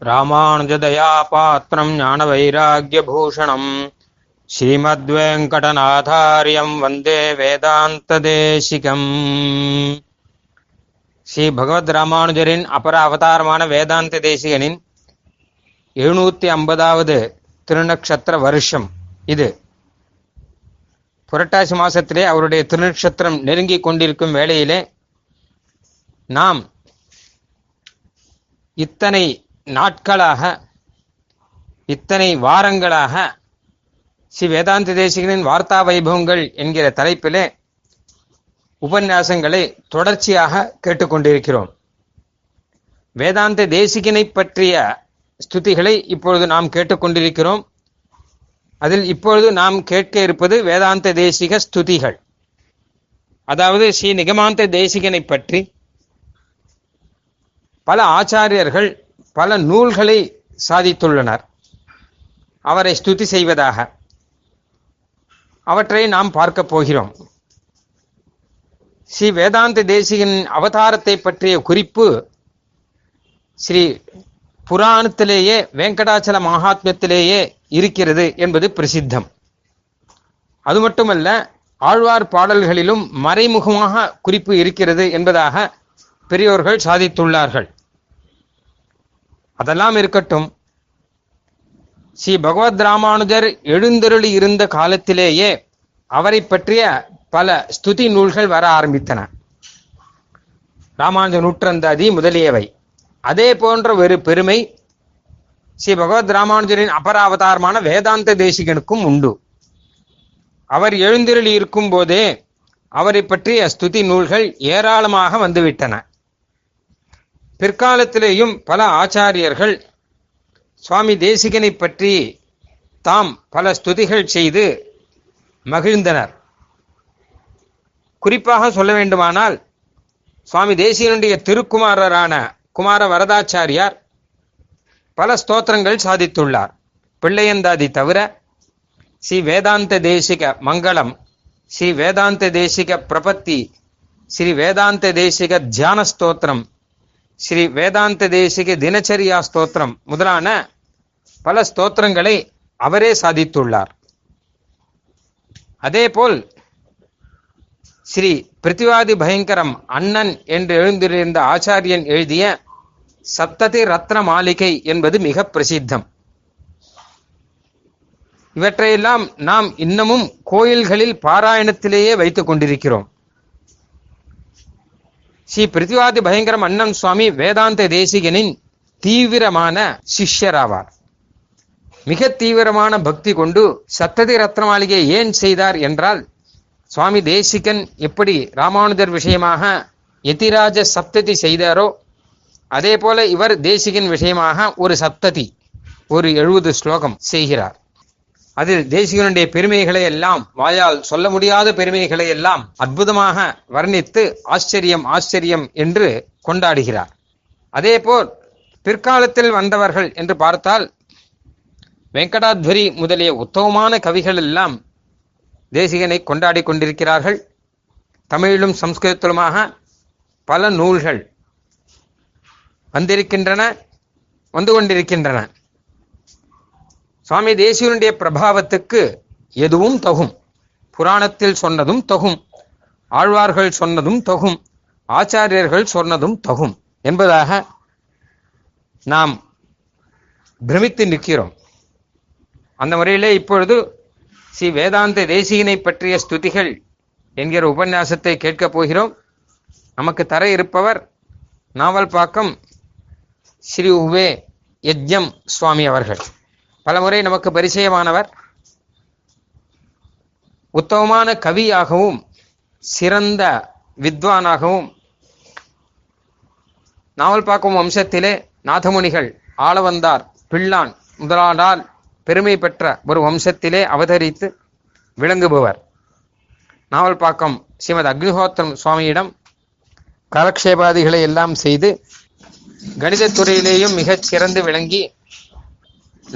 ராமானுஜதயா பாத்திரம் ஞானவைராக்கியபூஷணம். ஸ்ரீமத்வேங்கடநாதாரியம் வந்தே வேதாந்ததேசிகம். ஸ்ரீ பகவத் ராமானுஜரின் அபர அவதாரமான வேதாந்த தேசிகனின் எழுநூத்தி ஐம்பதாவது திருநக்ஷத்திர வருஷம் இது. புரட்டாசி மாசத்திலே அவருடைய திருநக்ஷத்திரம் நெருங்கி கொண்டிருக்கும் வேளையிலே நாம் இத்தனை நாட்களாக இத்தனை வாரங்களாக ஸ்ரீ வேதாந்த தேசிகனின் வார்த்தா வைபவங்கள் என்கிற தலைப்பிலே உபன்யாசங்களை தொடர்ச்சியாக கேட்டுக்கொண்டிருக்கிறோம். வேதாந்த தேசிகனை பற்றிய ஸ்துதிகளை இப்பொழுது நாம் கேட்டுக்கொண்டிருக்கிறோம். அதில் இப்பொழுது நாம் கேட்க இருப்பது வேதாந்த தேசிக ஸ்துதிகள். அதாவது ஸ்ரீ நிகமாந்த தேசிகனை பற்றி பல ஆச்சாரியர்கள் பல நூல்களை சாதித்துள்ளனர். அவரை ஸ்துதி செய்வதாக. அவற்றை நாம் பார்க்க போகிறோம். ஸ்ரீ வேதாந்த தேசிகன் அவதாரத்தை பற்றிய குறிப்பு ஸ்ரீ புராணத்திலேயே வெங்கடாச்சல மகாத்மியத்திலேயே இருக்கிறது என்பது பிரசித்தம். அது மட்டுமல்ல ஆழ்வார் பாடல்களிலும் மறைமுகமாக குறிப்பு இருக்கிறது என்பதாக பெரியோர்கள் சாதித்துள்ளார்கள். அதெல்லாம் இருக்கட்டும். ஸ்ரீ பகவத் ராமானுஜர் எழுந்தருளி இருந்த காலத்திலேயே அவரை பற்றிய பல ஸ்துதி நூல்கள் வர ஆரம்பித்தன. ராமானுஜ நூற்றந்தாதி முதலியவை. அதே போன்ற ஒரு பெருமை ஸ்ரீ பகவத் ராமானுஜரின் அபராவதாரமான வேதாந்த தேசிகனுக்கும் உண்டு. அவர் எழுந்தருளி இருக்கும் போதே அவரை பற்றிய ஸ்துதி நூல்கள் ஏராளமாக வந்துவிட்டன. பிற்காலத்திலேயும் பல ஆச்சாரியர்கள் சுவாமி தேசிகனை பற்றி தாம் பல ஸ்துதிகள் செய்து மகிழ்ந்தனர். குறிப்பாக சொல்ல வேண்டுமானால் சுவாமி தேசிகனுடைய திருக்குமாரரான குமார வரதாச்சாரியார் பல ஸ்தோத்திரங்கள் சாதித்துள்ளார். பிள்ளையந்தாதி தவிர ஸ்ரீ வேதாந்த தேசிக மங்களம் ஸ்ரீ வேதாந்த தேசிக பிரபத்தி ஸ்ரீ வேதாந்த தேசிக தியான ஸ்தோத்திரம் ஸ்ரீ வேதாந்த தேசிக தினச்சரியா ஸ்தோத்திரம் முதலான பல ஸ்தோத்திரங்களை அவரே சாதித்துள்ளார். அதேபோல் ஸ்ரீ பிருத்திவாதி பயங்கரம் அண்ணன் என்று எழுந்திருந்த ஆச்சாரியன் எழுதிய சப்ததி ரத்ன மாளிகை என்பது மிக பிரசித்தம். இவற்றையெல்லாம் நாம் இன்னமும் கோயில்களில் பாராயணத்திலேயே வைத்துக் கொண்டிருக்கிறோம். ஸ்ரீ பிருத்திவாதி பயங்கரம் அண்ணன் சுவாமி வேதாந்த தேசிகனின் தீவிரமான சிஷ்யராவார். மிக தீவிரமான பக்தி கொண்டு சத்ததி ரத்னமாளிகை ஏன் செய்தார் என்றால் சுவாமி தேசிகன் எப்படி ராமானுஜர் விஷயமாக எதிராஜ சப்ததி செய்தாரோ அதே போல இவர் தேசிகன் விஷயமாக ஒரு சப்ததி ஒரு எழுபது ஸ்லோகம் செய்கிறார். அதில் தேசிகனுடைய பெருமைகளை எல்லாம் வாயால் சொல்ல முடியாத பெருமைகளை எல்லாம் அற்புதமாக வர்ணித்து ஆச்சரியம் ஆச்சரியம் என்று கொண்டாடுகிறார். அதேபோல் பிற்காலத்தில் வந்தவர்கள் என்று பார்த்தால் வெங்கடாத்வரி முதலிய உத்தமமான கவிகள் எல்லாம் தேசிகனை கொண்டாடி கொண்டிருக்கிறார்கள். தமிழிலும் சம்ஸ்கிருதத்திலுமாக பல நூல்கள் வந்திருக்கின்றன வந்து கொண்டிருக்கின்றன. சுவாமி தேசியனுடைய பிரபாவத்துக்கு எதுவும் தகும். புராணத்தில் சொன்னதும் தகும். ஆழ்வார்கள் சொன்னதும் தகும். ஆச்சாரியர்கள் சொன்னதும் தகும். என்பதாக நாம் பிரமித்து நிற்கிறோம். அந்த முறையிலே இப்பொழுது ஸ்ரீ வேதாந்த தேசியனை பற்றிய ஸ்துதிகள் என்கிற உபன்யாசத்தை கேட்கப் போகிறோம். நமக்கு தர இருப்பவர் நாவல் பாக்கம் ஸ்ரீ உவே யஜ்யம் சுவாமி அவர்கள். பலமுறை நமக்கு பரிச்சயமானவர். உத்தமமான கவியாகவும் சிறந்த வித்வானாகவும் நாவல்பாக்கம் வம்சத்திலே நாதமுனிகள் ஆளவந்தார் பிள்ளான் முதலானால் பெருமை பெற்ற ஒரு வம்சத்திலே அவதரித்து விளங்குபவர். நாவல்பாக்கம் ஸ்ரீமத் அக்னிஹோத்திரம் சுவாமியிடம் காலக்ஷேபாதிகளை எல்லாம் செய்து கணிதத் துறையிலேயும் மிகச் சிறந்து விளங்கி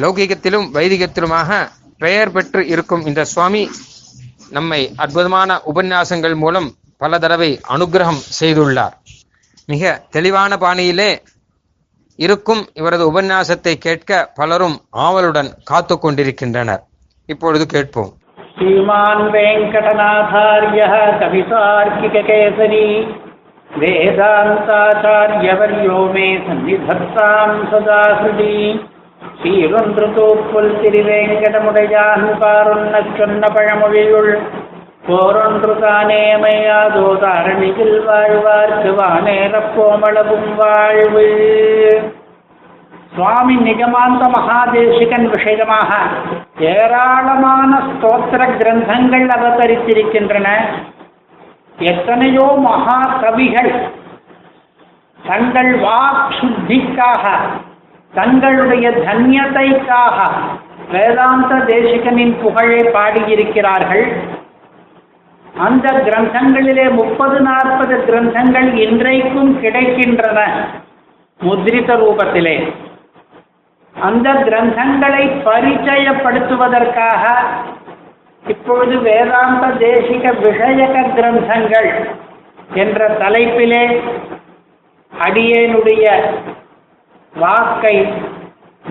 லௌகிகத்திலும் வைதிகத்திலுமாக பெயர் பெற்று இருக்கும் இந்த சுவாமி நம்மை அற்புதமான உபன்யாசங்கள் மூலம் பல தடவை அனுகிரகம் செய்துள்ளார். மிக தெளிவான பாணியிலே இருக்கும் இவரது உபன்யாசத்தை கேட்க பலரும் ஆவலுடன் காத்து கொண்டிருக்கின்றனர். இப்பொழுது கேட்போம். ஸ்ரீமான் வெங்கடநாதாரிய கவிதார்க்கிக கேசரி வேதாந்தாச்சாரியவரியோ மே சந்நிதத்தாம் சதா हृदि சீரொன்றுதூப்புல் திருவேங்கடமுடையான் பாருண்ணச் சொன்ன பழமொழியுள் போரொன்று தானேமையாதோ தாரணியில் வாழ்வார்க்கு வானேரப்போமளவும் வாழ்வு சுவாமி நிஜமாந்த மகாதேசிகன் விஷயமாக ஏராளமான ஸ்தோத்திர கிரந்தங்கள் அவதரித்திருக்கின்றன எத்தனையோ மகா கவிகள் தங்கள் வாக் சுத்திக்காக தங்களுடைய தன்யத்தைக்காக வேதாந்த தேசிகனின் புகழை பாடியிருக்கிறார்கள். அந்த கிரந்தங்களிலே முப்பது நாற்பது கிரந்தங்கள் இன்றைக்கும் கிடைக்கின்றன முத்ரித ரூபத்திலே. அந்த கிரந்தங்களை பரிச்சயப்படுத்துவதற்காக இப்பொழுது வேதாந்த தேசிக விஷயக கிரந்தங்கள் என்ற தலைப்பிலே அடியேனுடைய வாக்கை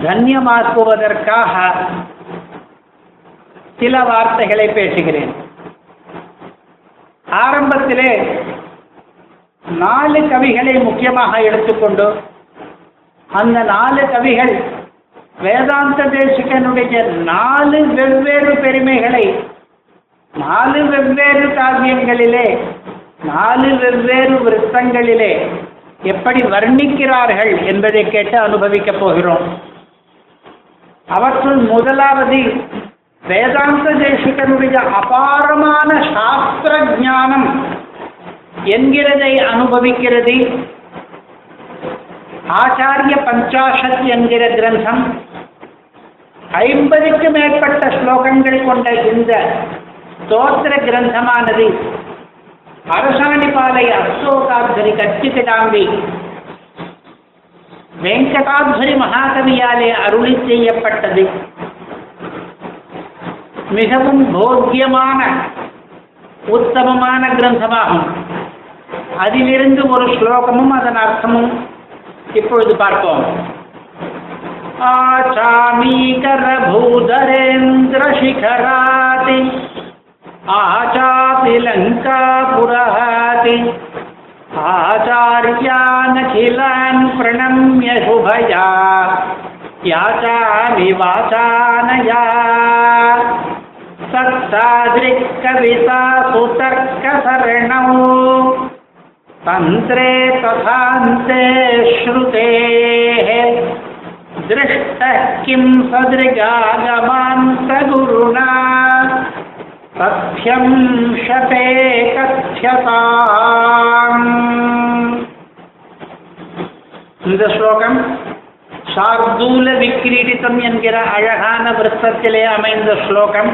தன்யமாக்குவதற்காக சில வார்த்தைகளை பேசுகிறேன். ஆரம்பத்திலே நாலு கவிகளை முக்கியமாக எடுத்துக்கொண்டு அந்த நாலு கவிகள் வேதாந்த தேசிகனுடைய நாலு வெவ்வேறு பெருமைகளை நாலு வெவ்வேறு காவியங்களிலே நாலு வெவ்வேறு விருத்தங்களிலே எப்படி வர்ணிக்கிறார்கள் என்பதை கேட்டு அனுபவிக்கப் போகிறோம். அவற்றுள் முதலாவது வேதாந்த தேசிகனுடைய அபாரமான சாஸ்திர ஞானம் என்கிறதை அனுபவிக்கிறது. ஆச்சாரிய பஞ்சாஷத் என்கிற கிரந்தம் ஐம்பதுக்கு மேற்பட்ட ஸ்லோகங்கள் கொண்ட இந்த ஸ்தோத்திர கிரந்தமானது அரசாணிபாலை அசோகாத்வரி கச்சிகிடாம்பி வெங்கடாத்வரி மகாகவியாலே அருளி செய்யப்பட்டது. மிகவும் போக்கியமான உத்தமமான கிரந்தமாகும். அதிலிருந்து ஒரு ஸ்லோகமும் அதன் அர்த்தமும் இப்பொழுது பார்ப்போம். ஆச்சாமீகர பூதரேந்திர சிகராதி आचापि लङ्कापुरहति आचार्यानखिलान् प्रणम्य शुभया। याचामि वाचानया। विवाचानया सुतर्कसरणौ तन्त्रे तथान्ते श्रुतेः। दृष्टः किं सदृगागमन्तगुरुणा। तथ्यं शते कथ्यताम् இந்த ஸ்லோகம் சார்தூல விக்கிரீடித்தம் என்கிற அழகான விருத்தத்திலே அமைந்த ஸ்லோகம்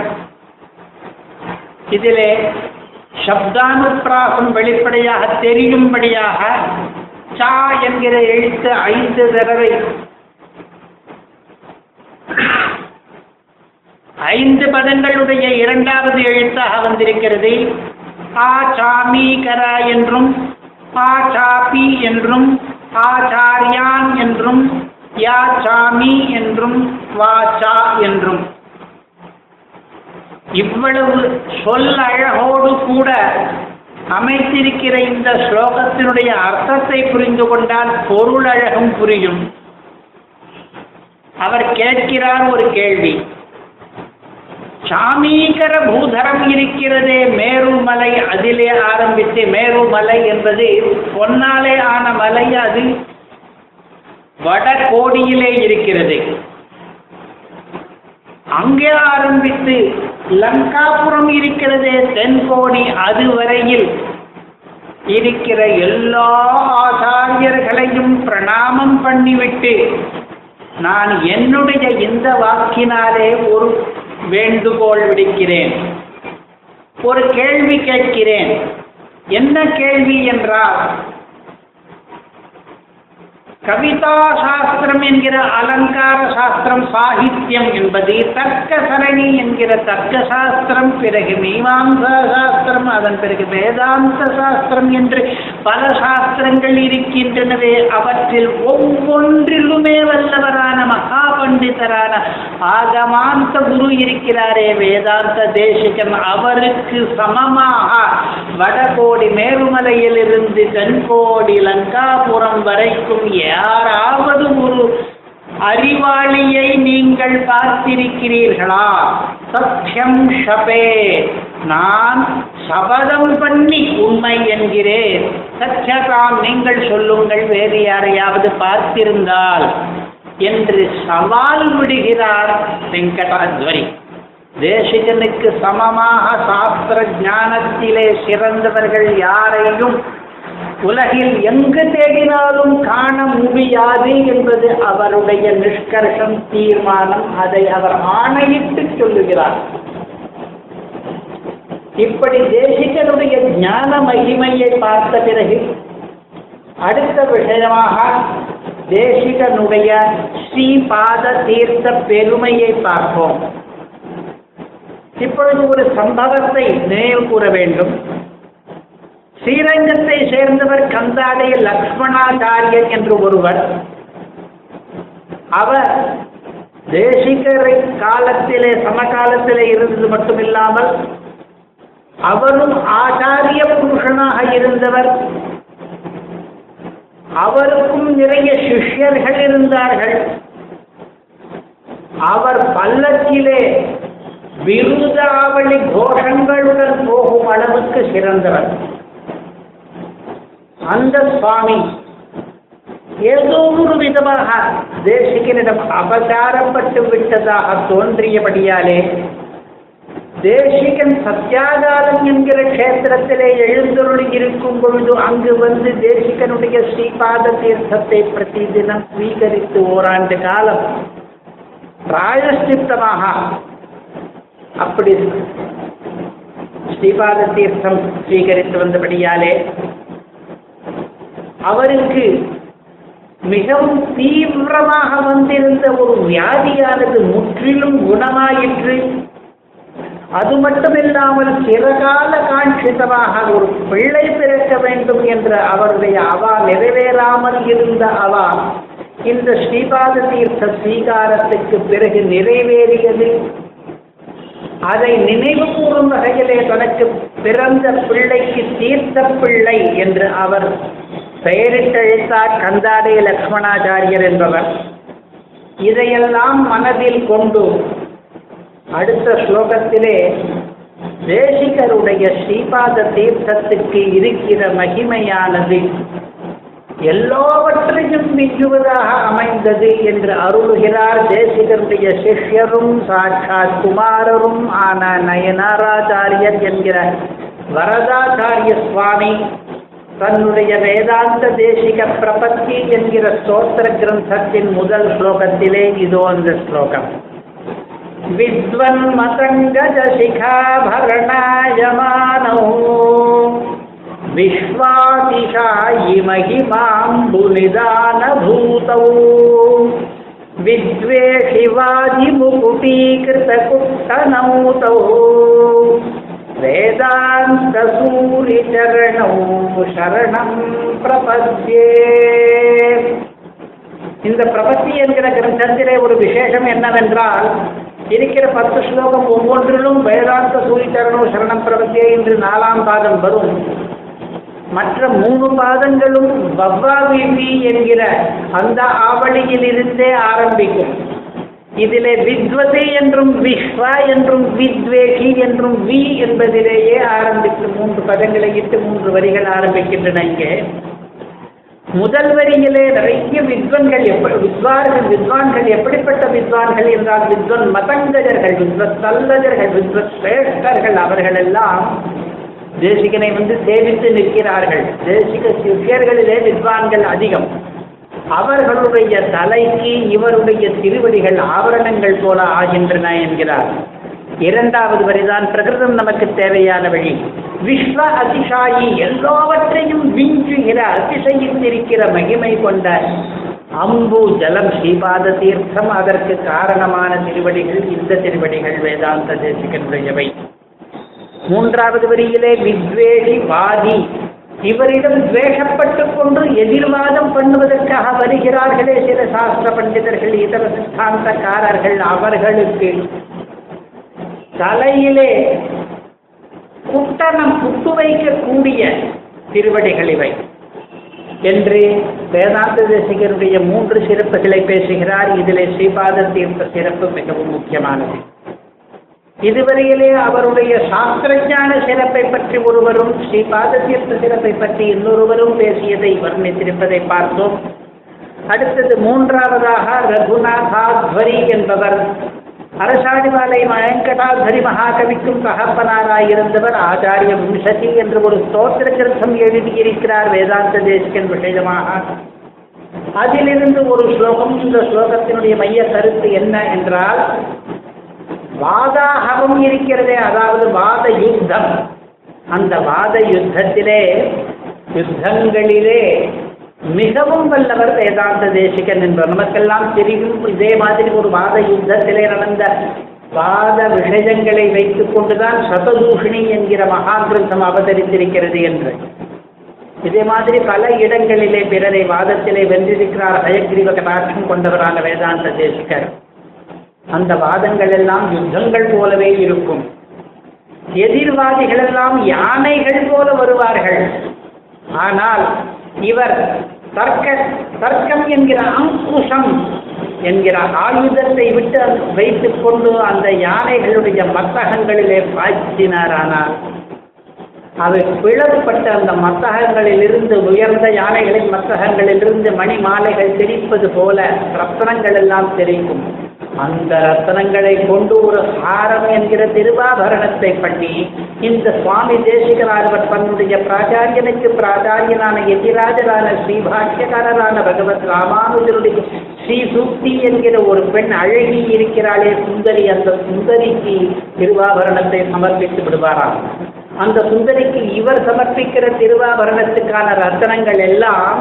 இதிலே சப்தானுப்பிராசம் வெளிப்படையாக தெரியும்படியாக சா என்கிற எழுத்து ஐந்து தடவை ஐந்து பதங்களுடைய இரண்டாவது எழுத்தாக வந்திருக்கிறது. ஆ சாமீகரா என்றும் பா சாபி என்றும் ஆச்சாரியான் என்றும் யா சாமி என்றும் வாச்சா என்றும். இவ்வளவு சொல் அழகோடு கூட அமைத்திருக்கிற இந்த ஸ்லோகத்தினுடைய அர்த்தத்தை புரிந்து கொண்டால் பொருள் அழகும் புரியும். அவர் கேட்கிறார் ஒரு கேள்வி. சாமீகர பூதரம் இருக்கிறதே மேருமலை அதிலே ஆரம்பித்து மேருமலை என்பது பொன்னாலே ஆன மலை அது வடகோடியிலே இருக்கிறது. அங்கே ஆரம்பித்து லங்காபுரம் இருக்கிறதே தென்கோடி அதுவரையில் இருக்கிற எல்லா ஆச்சாரியர்களையும் பிரணாமம் பண்ணிவிட்டு நான் என்னுடைய இந்த வாக்கினாலே ஒரு வேண்டுகோள் விடுக்கிறேன். ஒரு கேள்வி கேட்கிறேன். என்ன கேள்வி என்றால் கவிதா சாஸ்திரம் என்கிற அலங்கார சாஸ்திரம் சாகித்யம் என்பது தர்க்க சரணி என்கிற தர்க்க சாஸ்திரம் பிறகு மீமாம்சா சாஸ்திரம் அதன் பிறகு வேதாந்த சாஸ்திரம் என்று பல சாஸ்திரங்கள் இருக்கின்றனவே அவற்றில் ஒவ்வொன்றிலுமே வல்லவரான மகா பண்டிதரான ஆகமாந்த குரு இருக்கிறாரே வேதாந்த தேசிகன் அவருக்கு சமமாக வடகோடி மேருமலையிலிருந்து தென்கோடி லங்காபுரம் வரைக்கும் யாராவது ஒரு அறிவாளியை நீங்கள் பார்த்திருக்கிறீர்களா? சத்தியம் ஷபே. நான் சபதம் பண்ணி உண்மை என்கிறேன். சத்தியதாம் நீங்கள் சொல்லுங்கள் வேறு யாரையாவது பார்த்திருந்தால் என்று சவால் விடுகிறார் வெங்கடாத்வரி தேசிகனுக்கு சமமாக சாஸ்திர ஞானத்திலே சிறந்தவர்கள் யாரையும் உலகில் எங்கு தேடினாலும் காண முடியாது என்பது அவருடைய நிஷ்கர்ஷம் தீர்மானம். அதை அவர் ஆணையிட்டு சொல்லுகிறார். இப்படி தேசிகனுடைய ஞான மகிமையை பார்த்த பிறகு அடுத்த விஷயமாக தேசிகனுடைய ஸ்ரீபாத தீர்த்த பெருமையை பார்ப்போம். இப்பொழுது ஒரு சம்பவத்தை நினைவு கூற வேண்டும். ஸ்ரீரங்கத்தை சேர்ந்தவர் கந்தாடைய லக்ஷ்மணாச்சாரியர் என்று ஒருவர். அவர் தேசிகரை காலத்திலே சமகாலத்திலே இருந்தது மட்டுமில்லாமல் அவரும் ஆச்சாரிய புருஷனாக இருந்தவர். அவருக்கும் நிறைய சிஷ்யர்கள் இருந்தார்கள். அவர் பல்லக்கிலே விருதாவளி கோஷங்களுடன் போகும் அளவுக்கு சிறந்தவர். அந்த சுவாமி ஏதோ ஒரு விதமாக தேசிகனிடம் அபசாரப்பட்டு விட்டதாக தோன்றியபடியாலே தேசிகன் சத்தியாகாரம் என்கிற க்ஷேத்திரத்திலே எழுந்தருளி இருக்கும் பொழுது அங்கு வந்து தேசிகனுடைய ஸ்ரீபாத தீர்த்தத்தை பிரதி தினம் ஸ்வீகரித்து ஓராண்டு காலம் பிராயஷ்டித்தமாக. அப்படி ஸ்ரீபாத தீர்த்தம் ஸ்வீகரித்து வந்தபடியாலே அவருக்கு மிகவும் தீவிரமாக வந்திருந்த ஒரு வியாதியானது முற்றிலும் குணமாயிற்று. அது மட்டுமில்லாமல் சிறகால காட்சிதமாக ஒரு பிள்ளை பிறக்க வேண்டும் என்ற அவருடைய அவா நிறைவேறாமல் இருந்த அவா இந்த ஸ்ரீபாத தீர்த்த ஸ்வீகாரத்துக்கு பிறகு நிறைவேறியது. அதை நினைவு கூறும் வகையிலே தனக்கு பிறந்த பிள்ளைக்கு தீர்த்த பிள்ளை என்று அவர் பெயரிட்டழைத்தார் கந்தாடை லக்ஷ்மணாச்சாரியர் என்பவர். இதையெல்லாம் மனதில் கொண்டு அடுத்த ஸ்லோகத்திலே தேசிகருடைய ஸ்ரீபாத தீர்த்தத்துக்கு இருக்கிற மகிமையானது எல்லாவற்றையும் மிஞ்சுவதாக அமைந்தது என்று அருளுகிறார் தேசிகருடைய சிஷ்யரும் சாட்சாத் குமாரரும் ஆன நயனாராச்சாரியர் என்கிற வரதாச்சாரிய சுவாமி தன்னுடைய வேதாந்த தேசிக பிரபத்தி என்கிற ஸ்தோத்திர கிரந்தத்தின் முதல் ஸ்லோகத்திலே இதோ அந்த ஸ்லோகம் विद्वन्मतङ्गजशिखाभरणायमानौ विश्वातिशायि महिमाम्बुनिदानभूतौ विद्वेषिवादिमुकुटीकृतकुट्टनौतौ வேதாந்த வேதாந்தசூரிச்சரணோ சரணம் பிரபத்தியே இந்த பிரபத்தி என்கிற கிரந்தத்திலே ஒரு விசேஷம் என்னவென்றால் இருக்கிற பத்து ஸ்லோகம் ஒவ்வொன்றிலும் வேதாந்த சூரிச்சரணோ சரணம் பிரபத்தியே என்று நாலாம் பாதம் வரும். மற்ற மூணு பாதங்களும் பவ்வா விபி என்கிற அந்த ஆவணியிலிருந்தே ஆரம்பிக்கும். இதிலே வித்வதி என்றும் விஸ்வா என்றும் வித்வேகி என்றும் வி என்பதிலேயே ஆரம்பித்து மூன்று பதங்களை இட்டு மூன்று வரிகள் ஆரம்பிக்கின்றன இங்கே. முதல் வரியிலே நிறைய வித்வன்கள் எப்படி வித்வார்கள் வித்வான்கள் எப்படிப்பட்ட வித்வான்கள் என்றால் வித்வன் மதங்கஜர்கள் வித்வத் தல்லஜர்கள் வித்வத் சிரேஷ்டர்கள் அவர்கள் எல்லாம் தேசிகனை வந்து சேவித்து நிற்கிறார்கள். தேசிக சிஷியர்களிலே வித்வான்கள் அதிகம். அவர்களுடைய தலைக்கு இவருடைய திருவடிகள் ஆபரணங்கள் போல ஆகின்றன என்கிறார். இரண்டாவது வரிதான் பிரகிருதம் நமக்கு தேவையான வழி. விஸ்வ அதிசாயி எல்லாவற்றையும் விஞ்சுகிற அதிசயித்திருக்கிற மகிமை கொண்ட அம்பு ஜலம் ஸ்ரீபாத தீர்த்தம் அதற்கு காரணமான திருவடிகள் இந்த திருவடிகள் வேதாந்த தேசிகனுடையவை. மூன்றாவது வரியிலே வித்வேஷி வாதி இவரிடம் துவேஷப்பட்டுக் கொண்டு எதிர்வாதம் பண்ணுவதற்காக வருகிறார்களே சில சாஸ்திர பண்டிதர்கள் இதர சித்தாந்தக்காரர்கள் அவர்களுக்கு. தலையிலே குட்டனம் புட்டு வைக்கக்கூடிய திருவடிகள் இவை. என்று வேதாந்த தேசிகருடைய மூன்று சிறப்புகளை பேசுகிறார். இதிலே ஸ்ரீபாத தீர்த்த சிறப்பு மிகவும் முக்கியமானது. இதுவரையிலே அவருடைய சாஸ்திரஞான சிறப்பை பற்றி ஒருவரும் ஸ்ரீபாத தீர்த்த சிறப்பை பற்றி இன்னொருவரும் பேசியதை வர்ணித்திருப்பதை பார்த்தோம். அடுத்தது மூன்றாவதாக ரகுநாதாத்வரி என்பவர். அரசாடிவாலை வெங்கடாதரி மகாகவிக்கும் தகப்பனாராயிருந்தவர் ஆச்சாரிய விம்சதி என்று ஒரு ஸ்தோத்திர கிரந்தம் எழுதியிருக்கிறார் வேதாந்த தேசிகன் விஷயமாக அதிலிருந்து ஒரு ஸ்லோகம் இந்த ஸ்லோகத்தினுடைய மைய கருத்து என்ன என்றால் வாதாகவம் இருக்கிறதே அதாவது வாத யுத்தம். அந்த வாத யுத்தத்திலே யுத்தங்களிலே மிகவும் வல்லவர் வேதாந்த தேசிகன் என்பவர் நமக்கெல்லாம் தெரியும். இதே மாதிரி ஒரு வாத யுத்தத்திலே நடந்த வாத விஷயங்களை வைத்துக் கொண்டுதான் சததூஷிணி என்கிற மகா கிரந்தம் அவதரித்திருக்கிறது என்று. இதே மாதிரி பல இடங்களிலே பிறரை வாதத்திலே வென்றிருக்கிறார் ஹயக்ரீவ கடாட்சம் கொண்டவரான வேதாந்த தேசிகர். அந்த வாதங்கள் எல்லாம் யுத்தங்கள் போலவே இருக்கும். எதிர்வாதிகள் எல்லாம் யானைகள் போல வருவார்கள். ஆனால் இவர் தர்க்க தர்க்கம் என்கிற அங்குஷம் என்கிற ஆயுதத்தை விட்டு வைத்துக் கொண்டு அந்த யானைகளுடைய மத்தகங்களிலே பாய்ச்சினாரானால் அவை பிளவுபட்ட அந்த மத்தகங்களிலிருந்து உயர்ந்த யானைகளின் மத்தகங்களிலிருந்து மணி மாலைகள் தெரிப்பது போல ரத்தனங்கள் எல்லாம் தெரிக்கும் அந்த ரத்தனங்களை கொண்டு ஒரு ஹாரம் என்கிற திருவாபரணத்தை பண்ணி இந்த சுவாமி தேசிகராகவர் தன்னுடைய பிராச்சாரியனுக்கு பிராச்சாரியனான எதிராஜரான ஸ்ரீபாஷ்யகாரரான பகவத் ராமானுஜருடைய ஸ்ரீ சூக்தி என்கிற ஒரு பெண் அழகி இருக்கிறாளே சுந்தரி அந்த சுந்தரிக்கு திருவாபரணத்தை சமர்ப்பித்து விடுவாராம். அந்த சுந்தரிக்கு இவர் சமர்ப்பிக்கிற திருவாபரணத்துக்கான ரத்தனங்கள் எல்லாம்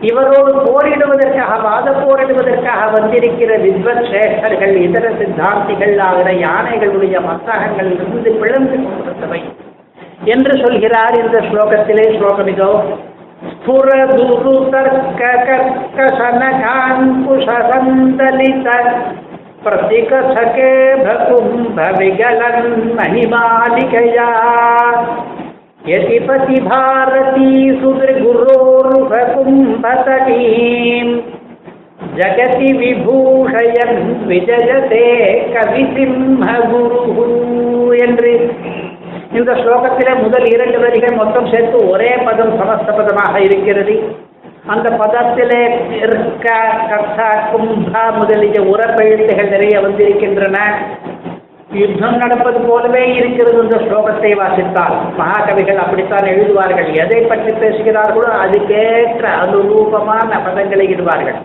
இவரோடு போரிடுவதற்காக வாத போரிடுவதற்காக வந்திருக்கிற வித்வத் சிரேஷ்டர்கள் இதர சித்தாந்திகள் ஆகிற யானைகளுடைய மத்தகங்களில் இருந்து பிளந்து கொண்டிருந்தவை என்று சொல்கிறார் இந்த ஸ்லோகத்திலே ஸ்லோகமிகோ ஸ்புரதுரு தர்க்க கர்க்கசனகாங்குஷசந்தலித प्रतिकथके भकुम्भविगलन् महिमालिकया यतिपति भारती सुदृगुरोरुभकुम्भतटीम् जगति விபூஷயன் விஜயதே கவிசிம்மகுரு என்று இந்த ஸ்லோகத்திலே முதல் இரண்டு வரிகள் மொத்தம் சேர்த்து ஒரே பதம் சமஸ்த பதமாக இருக்கிறது அந்த பதத்திலே இருக்க கர்த்தா கும்பா முதலிய உரப்பெழுத்துகள் நிறைய வந்திருக்கின்றன யுத்தம் நடப்பது போலவே இருக்கிறது இந்த ஸ்லோகத்தை வாசித்தால் மகாகவிகள் அப்படித்தான் எழுதுவார்கள். எதை பற்றி பேசுகிறார்களோ அதுக்கேற்ற அனுரூபமான பதங்களை இடுவார்கள்.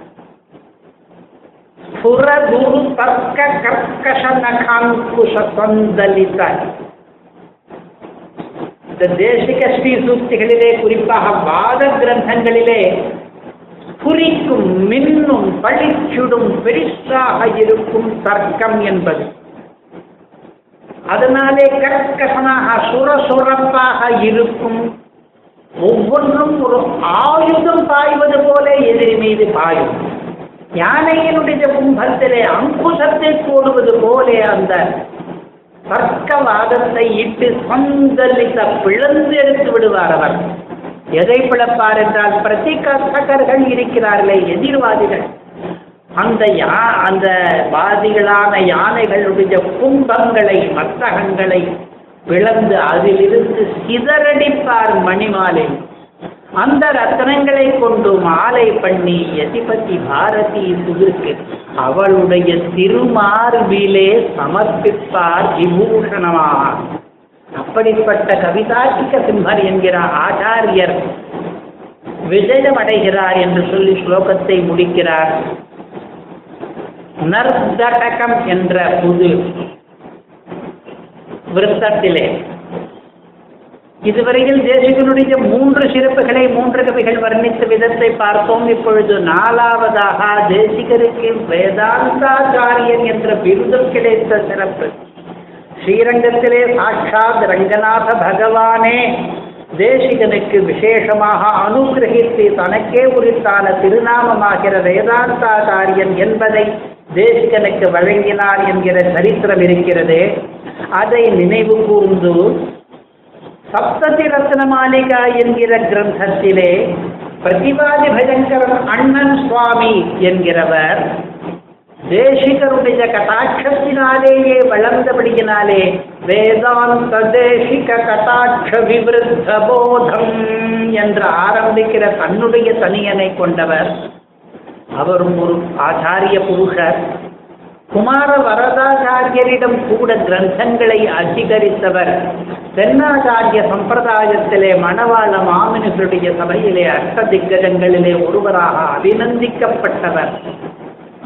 புறதுரு தர்க்க கர்க்கஷ நகாங்குஷ சந்தலித இந்த தேசிக ஸ்ரீ சூக்திகளிலே குறிப்பாக வாத கிரந்தங்களிலே குறிக்கும் மின்னும் பழிச்சுடும் பெரிசாக இருக்கும் தர்க்கம் என்பது. அதனாலே கற்கசனாக சுரசுரப்பாக இருக்கும். ஒவ்வொன்றும் ஒரு ஆயுதம் பாய்வது போல எதிரி மீது பாயும். யானையினுடைய கும்பத்திலே அங்குசத்தை போடுவது போலே அந்த தர்க்கவாதத்தை இட்டு சந்தலித்த பிளந்து எடுத்து விடுவார் அவர். எதை பிளப்பார் என்றால் பிரதிகர்த்தகர்கள் இருக்கிறார்களே எதிர்வாதிகள். அந்த யா அந்த வாதிகளான யானைகளுடைய கும்பங்களை மத்தகங்களை பிளந்து அதிலிருந்து சிதறடிப்பார் மணிமாலை அந்த ரத்தனங்களை கொண்டு மாலை பண்ணி யதிபதி பாரதி சுகிருக்கு அவளுடைய திருமார்பிலே சமர்ப்பிப்பார் விபூஷணமாக அப்படிப்பட்ட கவிதார்த்திக சிம்மர் என்கிற ஆச்சாரியர் விஜயம் அடைகிறார் என்று சொல்லி ஸ்லோகத்தை முடிக்கிறார். நர்தடகம் என்ற புது விருத்தத்திலே. இதுவரையில் தேசிகனுடைய மூன்று சிறப்புகளை மூன்று கவிகள் வர்ணித்த விதத்தை பார்த்தோம். இப்பொழுது நாலாவதாக தேசிகருக்கு வேதாந்தாச்சாரியன் என்ற விருதம் கிடைத்த சிறப்பு. ஸ்ரீரங்கத்திலே சாட்சாத் ரங்கநாத பகவானே தேசிகனுக்கு விசேஷமாக அனுகிரகித்து தனக்கே உரித்தான திருநாமமாகிற வேதாந்தாச்சாரியன் என்பதை தேசிகனுக்கு வழங்கினார் என்கிற சரித்திரம் இருக்கிறது அதை நினைவு கூர்ந்து சப்ததி ரத்ன மாளிகா என்கிற கிரந்தத்திலே பிரதிவாதி பஜங்கரன் அண்ணன் சுவாமி என்கிறவர் தேசிகருடைய கட்டாட்சத்தினாலேயே வளர்ந்தபடியினாலே வேதாந்த தேசிக கட்டாட்ச விவருத்த போதம் என்று ஆரம்பிக்கிற தன்னுடைய தனியனை கொண்டவர். அவரும் ஒரு ஆச்சாரிய புருஷர். குமார வரதாச்சாரியரிடம் கூட கிரந்தங்களை அங்கீகரித்தவர் தென்னாச்சாரிய சம்பிரதாயத்திலே மணவாள மாமினிகளுடைய சபையிலே அஷ்ட ஒருவராக அபிநந்திக்கப்பட்டவர்.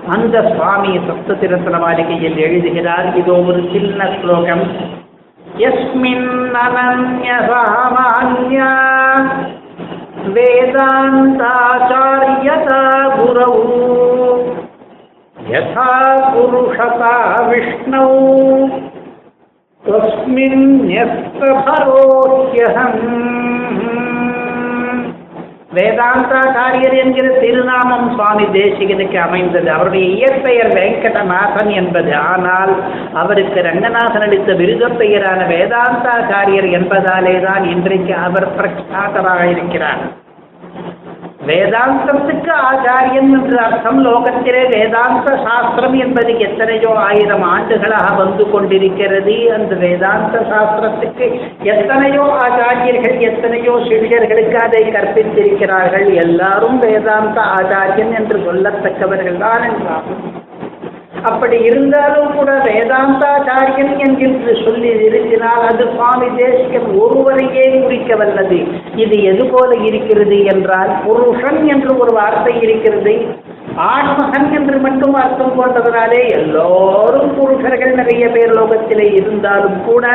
அந்த சுவாமி சப்ததிரத்ன மாளிகையில் எழுதுகிறார் இதோ ஒரு சின்ன ஸ்லோகம். எஸ்மின் அனன்ய वेदान्ताचार्यता गुरौ यथा पुरुषता विष्णौ। तस्मिन् வேதாந்தா காரியர் என்கிற திருநாமம் சுவாமி தேசிகனுக்கு அமைந்தது. அவருடைய இயற்பெயர் வெங்கடநாதன் என்பது. ஆனால் அவருக்கு ரங்கநாதன் அளித்த விருதப் பெயரான வேதாந்தாச்சாரியர் என்பதாலே தான் இன்றைக்கு அவர் பிரக்ஷாதராக இருக்கிறார் வேதாந்தத்துக்கு ஆச்சாரியன் என்று அர்த்தம் லோகத்திலே வேதாந்த சாஸ்திரம் என்பது எத்தனையோ ஆயிரம் ஆண்டுகளாக வந்து கொண்டிருக்கிறது. அந்த வேதாந்த சாஸ்திரத்துக்கு எத்தனையோ ஆச்சாரியர்கள் எத்தனையோ சிஷியர்களுக்கு அதை கற்பித்திருக்கிறார்கள். எல்லாரும் வேதாந்த ஆச்சாரியன் என்று சொல்லத்தக்கவர்கள் தான் என்றாகும். அப்படி இருந்தாலும் கூட வேதாந்தாச்சாரியன் என்று சொல்லி இருக்கினால் அது சுவாமி தேசிகன் ஒருவரையே குறிக்க வல்லது. இது எது போல இருக்கிறது என்றால் புருஷன் என்று ஒரு வார்த்தை இருக்கிறது. ஆத்மகன் என்று மட்டும் அர்த்தம் கொண்டதனாலே எல்லோரும் புருஷர்கள் நிறைய பேர் லோகத்திலே இருந்தாலும் கூட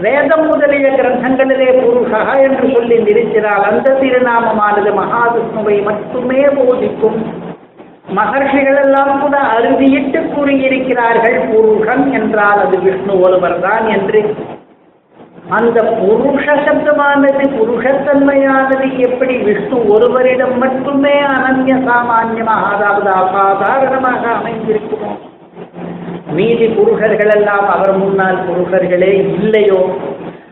வேதம் முதலிய கிரந்தங்களிலே புருஷா என்று சொல்லி நிறுத்தினால் அந்த திருநாமமானது மகாவிஷ்ணுவை மட்டுமே போதிக்கும். மகர்ஷிகள் எல்லாம் கூட அறுதியிட்டு கூறியிருக்கிறார்கள் புருஷன் என்றால் அது விஷ்ணு ஒருவர் தான் என்று. அந்த புருஷ சப்தமானது புருஷத்தன்மையானது எப்படி விஷ்ணு ஒருவரிடம் மட்டுமே அனன்ய சாமான்யமாக அதாவது அசாதாரணமாக அமைந்திருக்குமோ? மீதி புருஷர்கள் எல்லாம் அவர் முன்னால் புருஷர்களே இல்லையோ?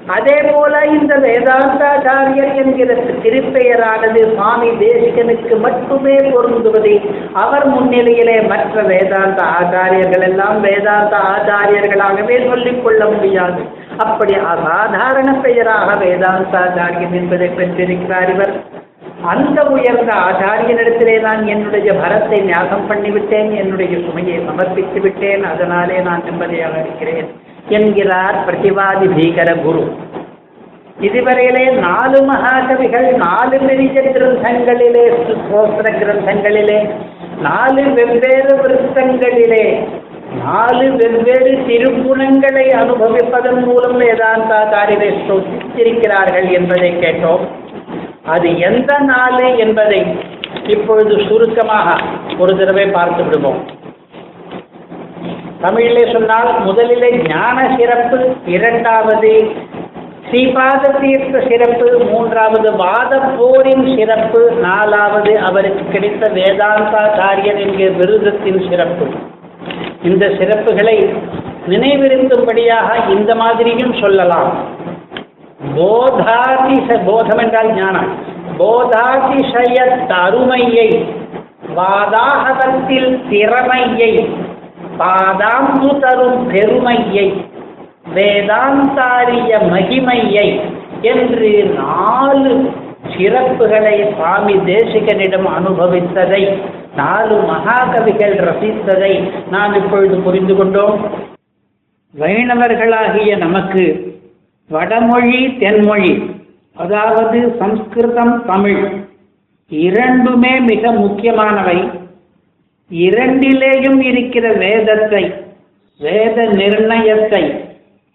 அதே போல இந்த வேதாந்தாச்சாரியர் என்கிற திருப்பெயரானது சுவாமி தேசிகனுக்கு மட்டுமே பொருந்துவது அவர் முன்னிலையிலே மற்ற வேதாந்த ஆச்சாரியர்கள் எல்லாம் வேதாந்த ஆச்சாரியர்களாகவே சொல்லிக் கொள்ள முடியாது. அப்படி அசாதாரண பெயராக வேதாந்தாச்சாரியன் என்பதை பெற்றிருக்கிறார் இவர். அந்த உயர்ந்த ஆச்சாரியனிடத்திலே நான் என்னுடைய பரத்தை நியாகம் பண்ணிவிட்டேன் என்னுடைய சுமையை சமர்ப்பித்து விட்டேன் அதனாலே நான் நிம்மதியாக இருக்கிறேன். என்கிறார் பிரதிவாதி பீகர குரு. இதுவரையிலே நாலு மகாகவிகள் நாலு பெரிய கிரந்தங்களிலே சோஸ்திர கிரந்தங்களிலே நாலு வெவ்வேறு விருத்தங்களிலே நாலு வெவ்வேறு திருப்புணங்களை அனுபவிப்பதன் மூலம் வேதாந்தாச்சாரியரை சொத்திருக்கிறார்கள் என்பதை கேட்டோம். அது எந்த நாள் என்பதை இப்பொழுது சுருக்கமாக ஒரு தடவை பார்த்து விடுவோம். தமிழிலே சொன்னால் முதலிலே ஞான சிறப்பு இரண்டாவது ஸ்ரீபாத தீர்த்த சிறப்பு மூன்றாவது வாத போரின் சிறப்பு நாலாவது அவருக்கு கிடைத்த வேதாந்தாச்சாரியர் என்கிற விருதத்தின் சிறப்பு. இந்த சிறப்புகளை நினைவிருக்கும்படியாக இந்த மாதிரியும் சொல்லலாம். போதாதிச போதம் என்றால் ஞானம். போதாதிசய தருமையை வாதாகதத்தில் திறமையை பாதாம்பு தரும் பெருமையை வேதாந்தாரிய மகிமையை என்று நாலு சிறப்புகளை சுவாமி தேசிகனிடம் அனுபவித்ததை நாலு மகாகவிகள் ரசித்ததை நாம் இப்பொழுது புரிந்து கொண்டோம். வைணவர்களாகிய நமக்கு வடமொழி தென்மொழி அதாவது சம்ஸ்கிருதம் தமிழ் இரண்டுமே மிக முக்கியமானவை. இரண்டிலேயும் இருக்கிற வேதத்தை வேத நிர்ணயத்தை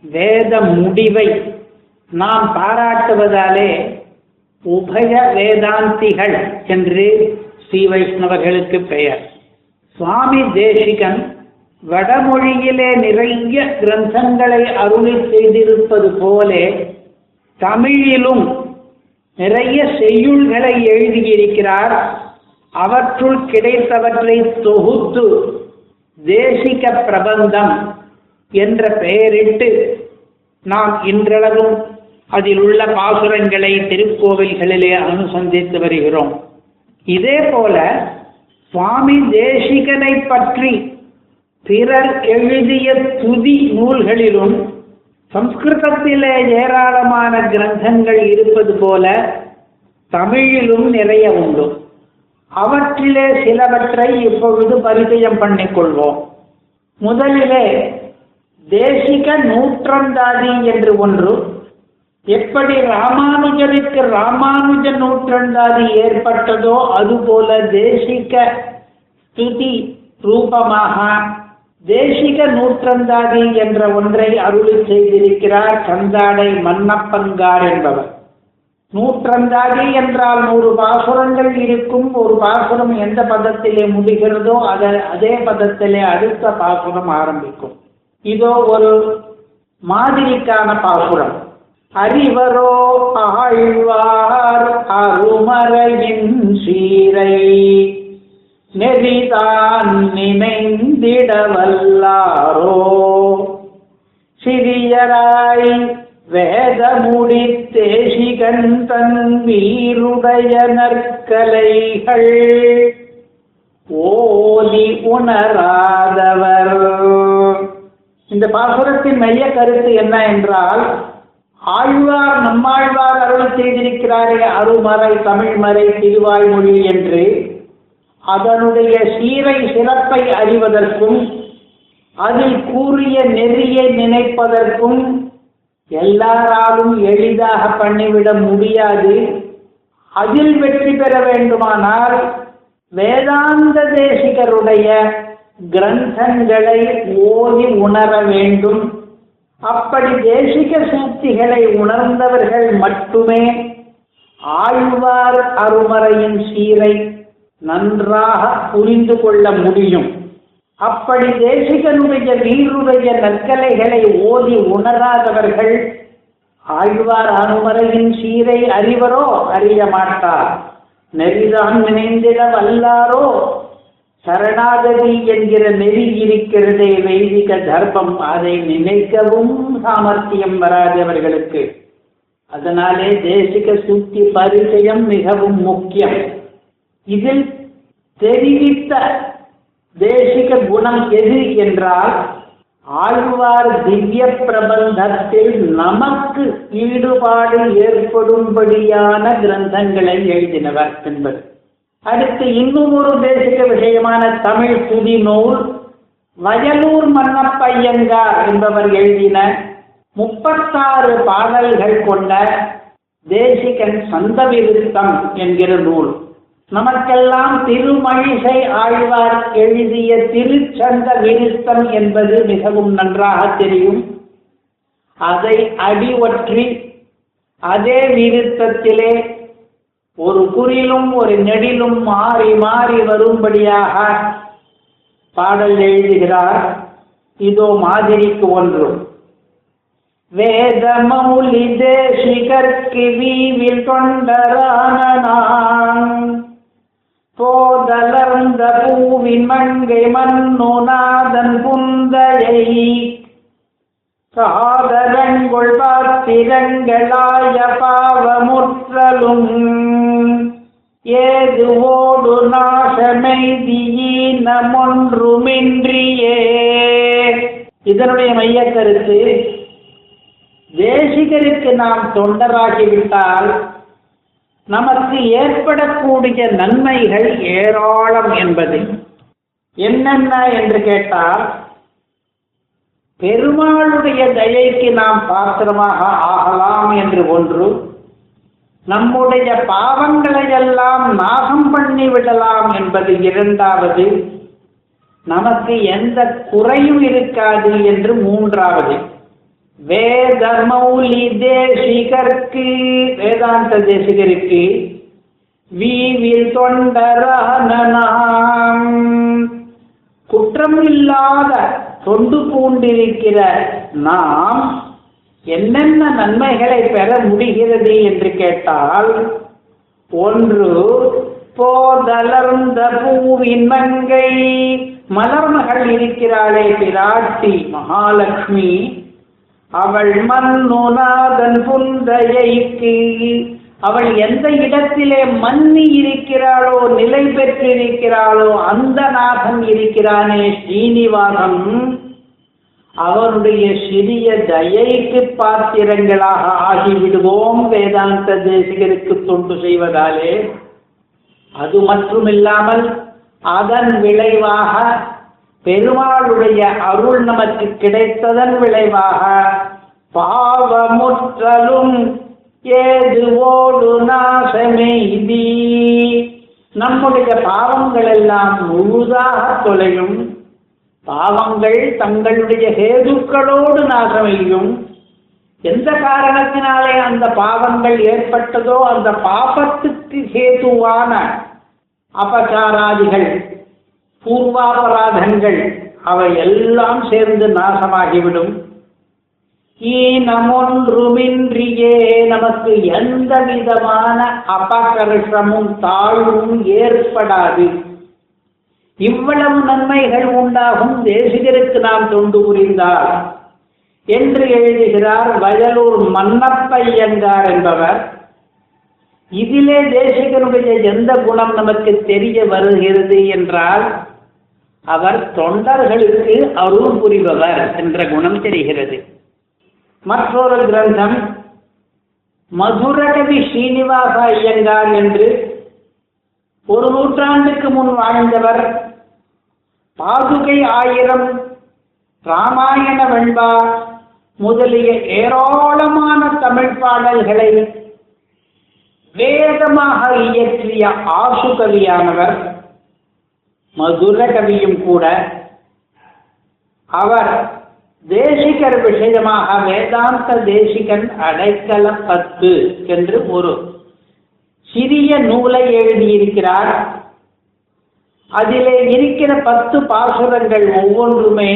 வேத முடிவை நாம் பாராட்டுவதாலே உபய வேதாந்திகள் என்று ஸ்ரீ வைஷ்ணவர்களுக்கு பெயர். சுவாமி தேசிகன் வடமொழியிலே நிறைய கிரந்தங்களை அருளி செய்திருப்பது போலே தமிழிலும் நிறைய செய்யுள்களை எழுதியிருக்கிறார். அவற்றுள் கிடைத்தவற்றை தொகுத்து தேசிக பிரபந்தம் என்ற பெயரிட்டு நாம் இன்றளவும் அதில் உள்ள பாசுரங்களை திருக்கோவில்களிலே அனுசந்தித்து வருகிறோம். இதே போல சுவாமி தேசிகனை பற்றி பிறர் எழுதிய துதி நூல்களிலும் சம்ஸ்கிருதத்திலே ஏராளமான கிரந்தங்கள் இருப்பது போல தமிழிலும் நிறைய உண்டு. அவற்றிலே சிலவற்றை இப்பொழுது பரிச்சயம் பண்ணிக்கொள்வோம். முதலிலே தேசிக நூற்றந்தாதி என்று ஒன்று எப்படி ராமானுஜருக்கு ராமானுஜ நூற்றந்தாதி ஏற்பட்டதோ அதுபோல தேசிக ஸ்துதி ரூபமாக தேசிக நூற்றந்தாதி என்ற ஒன்றை அருளி செய்திருக்கிறார் கந்தாடை மன்னப்பங்கார் என்பவர். நூற்றந்தாதி என்றால் நூறு பாசுரங்கள் இருக்கும். ஒரு பாசுரம் எந்த பதத்திலே முடிகிறதோ அதை அதே பதத்திலே அடுத்த பாசுரம் ஆரம்பிக்கும். இதோ ஒரு மாதிரிக்கான பாசுரம். அறிவரோ ஆழ்வார் அருமறையின் சீரை நெறிதான் நினைந்திடவல்லாரோ. சிறியராய் வேதமுடி தேசிகன் தன் வீருடைய நற்கலைகள் ஓதி உணராதவர். இந்த பாசுரத்தின் மைய கருத்து என்ன என்றால் ஆழ்வார் நம்மாழ்வார் அருள் செய்திருக்கிறாரே அருமறை தமிழ்மறை திருவாய்மொழி என்று அதனுடைய சீரை சிறப்பை அறிவதற்கும் அதில் கூறிய நெறியை நினைப்பதற்கும் எல்லாராலும் எளிதாக பண்ணிவிட முடியாது. அதில் வெற்றி பெற வேண்டுமானால் வேதாந்த தேசிகருடைய கிரந்தங்களை ஓதி உணர வேண்டும். அப்படி தேசிக சூக்திகளை உணர்ந்தவர்கள் மட்டுமே ஆழ்வார் அருமறையின் சீரை நன்றாக புரிந்து கொள்ள முடியும். அப்படி தேசிகனுடைய வீருடைய நற்கலைகளை ஓதி உணராதவர்கள் ஆழ்வார் அனுமரையின் சீரை அறிவரோ அறிய மாட்டார். நெறிதான் நினைந்திட வல்லாரோ? சரணாகதி என்கிற நெறி இருக்கிறதே வைதிக தர்மம் அதை நினைக்கவும் சாமர்த்தியம் வராதவர்களுக்கு அதனாலே தேசிக சூக்தி பரிச்சயம் மிகவும் முக்கியம். இதில் தெரிவித்த தேசிக குணம் எது என்றால் ஆழ்வார் திவ்ய பிரபந்தத்தில் நமக்கு ஈடுபாடு ஏற்படும்படியான கிரந்தங்களை எழுதினவர் என்பது. அடுத்து இன்னும் ஒரு தேசிக விஷயமான தமிழ் துதி நூல் வயலூர் மன்னப்பையங்கார் என்பவர் எழுதின முப்பத்தாறு பாடல்கள் கொண்ட தேசிகன் சந்த விருத்தம் என்கிற நூல். நமக்கெல்லாம் திருமழிசை ஆழ்வார் எழுதிய திருச்சந்த விருத்தம் என்பது மிகவும் நன்றாக தெரியும். அதை அடிவற்றி அதே விருத்தத்திலே ஒரு குறிலும் ஒரு நெடிலும் மாறி மாறி வரும்படியாக பாடல் எழுதுகிறார். இதோ மாதிரிக்கு ஒன்று. வேத மௌலி தேசிகர்க்கு வீவில் தொண்டரான நான். போதலர்ந்த பூவின் மங்கை மன்னோநாதன் புந்தையை காதலங்கொள் பார்த்திரங்களாய பாவமுற்றலும். ஏது ஓடு நாசமெய்தியீனமொன்றுமின்றியே இதனுடைய மைய கருத்து தேசிகருக்கு நாம் தொண்டராகிவிட்டால் நமக்கு ஏற்படக்கூடிய நன்மைகள் ஏராளம் என்பது. என்னென்ன என்று கேட்டால் பெருமாளுடைய தயைக்கு நாம் பாத்திரமாக ஆகலாம் என்று ஒன்று நம்முடைய பாவங்களை எல்லாம் நாகம் பண்ணி விடலாம் என்பது இரண்டாவது நமக்கு எந்த குறையும் இருக்காது என்று மூன்றாவது. வேதர்மௌலி தேசிகர்க்கு வேதாந்த தேசிகருக்கு வீவில் தொண்டரான நாம் குற்றம் இல்லாத தொண்டு பூண்டிருக்கிற நாம் என்னென்ன நன்மைகளை பெற முடிகிறது என்று கேட்டால் ஒன்று போதலர்ந்த பூவின் மங்கை மலர்மகள் இருக்கிறாளே பிராட்டி மகாலட்சுமி அவள் மன்னுநாதன் புந்தையைக்கு அவள் எந்த இடத்திலே மன்னி இருக்கிறாளோ நிலை பெற்றிருக்கிறாளோ அந்த நாதன் இருக்கிறானே ஸ்ரீனிவாசன். அவனுடைய சிறிய தயைக்கு பாத்திரங்களாக ஆகிவிடுவோம் வேதாந்த தேசிகருக்கு தொண்டு செய்வதாலே. அது மட்டுமில்லாமல் அதன் விளைவாக பெருமாளுடைய அருள் நமக்கு கிடைத்ததன் விளைவாக பாவமுற்றலும் ஏதுவோடு நாசமெய்தி நம்முடைய பாவங்கள் எல்லாம் முழுதாக தொலையும். பாவங்கள் தங்களுடைய ஹேதுக்களோடு நாசமையும் எந்த காரணத்தினாலே அந்த பாவங்கள் ஏற்பட்டதோ அந்த பாபத்துக்கு ஹேதுவான அபச்சாராதிகள் பூர்வாபராதங்கள் அவை எல்லாம் சேர்ந்து நாசமாகிவிடும். ஈனமொன்றுமின்றியே நமக்கு எந்த விதமான அபகர்ஷமும் தாழ்வும் ஏற்படாது. இவ்வளவு நன்மைகள் உண்டாகும் தேசிகருக்கு நாம் தொண்டு புரிந்தார் என்று எழுதுகிறார் வயலூர் மன்னப்பையங்கார் என்பவர் இதிலே தேசிகனுடைய எந்த குணம் நமக்கு தெரிய வருகிறது என்றால் அவர் தொண்டர்களுக்கு அருள் புரிபவர் என்ற குணம் தெரிகிறது. மற்றொரு கிரந்தம் மதுரகவி ஸ்ரீனிவாச ஐயங்கார் என்று ஒரு நூற்றாண்டுக்கு முன் வாழ்ந்தவர் பாதுகை ஆயிரம் ராமாயண வெண்பா முதலிய ஏராளமான தமிழ் பாடல்களை வேதமாக இயற்றிய ஆசு கவியானவர் மதுர கவியும் கூட அவர் தேசிகர் விஷயமாக வேதாந்த தேசிகன் அடைக்கல பத்து என்று ஒரு சிறிய நூலை எழுதியிருக்கிறார். அதிலே இருக்கிற பத்து பாசுரங்கள் ஒவ்வொன்றுமே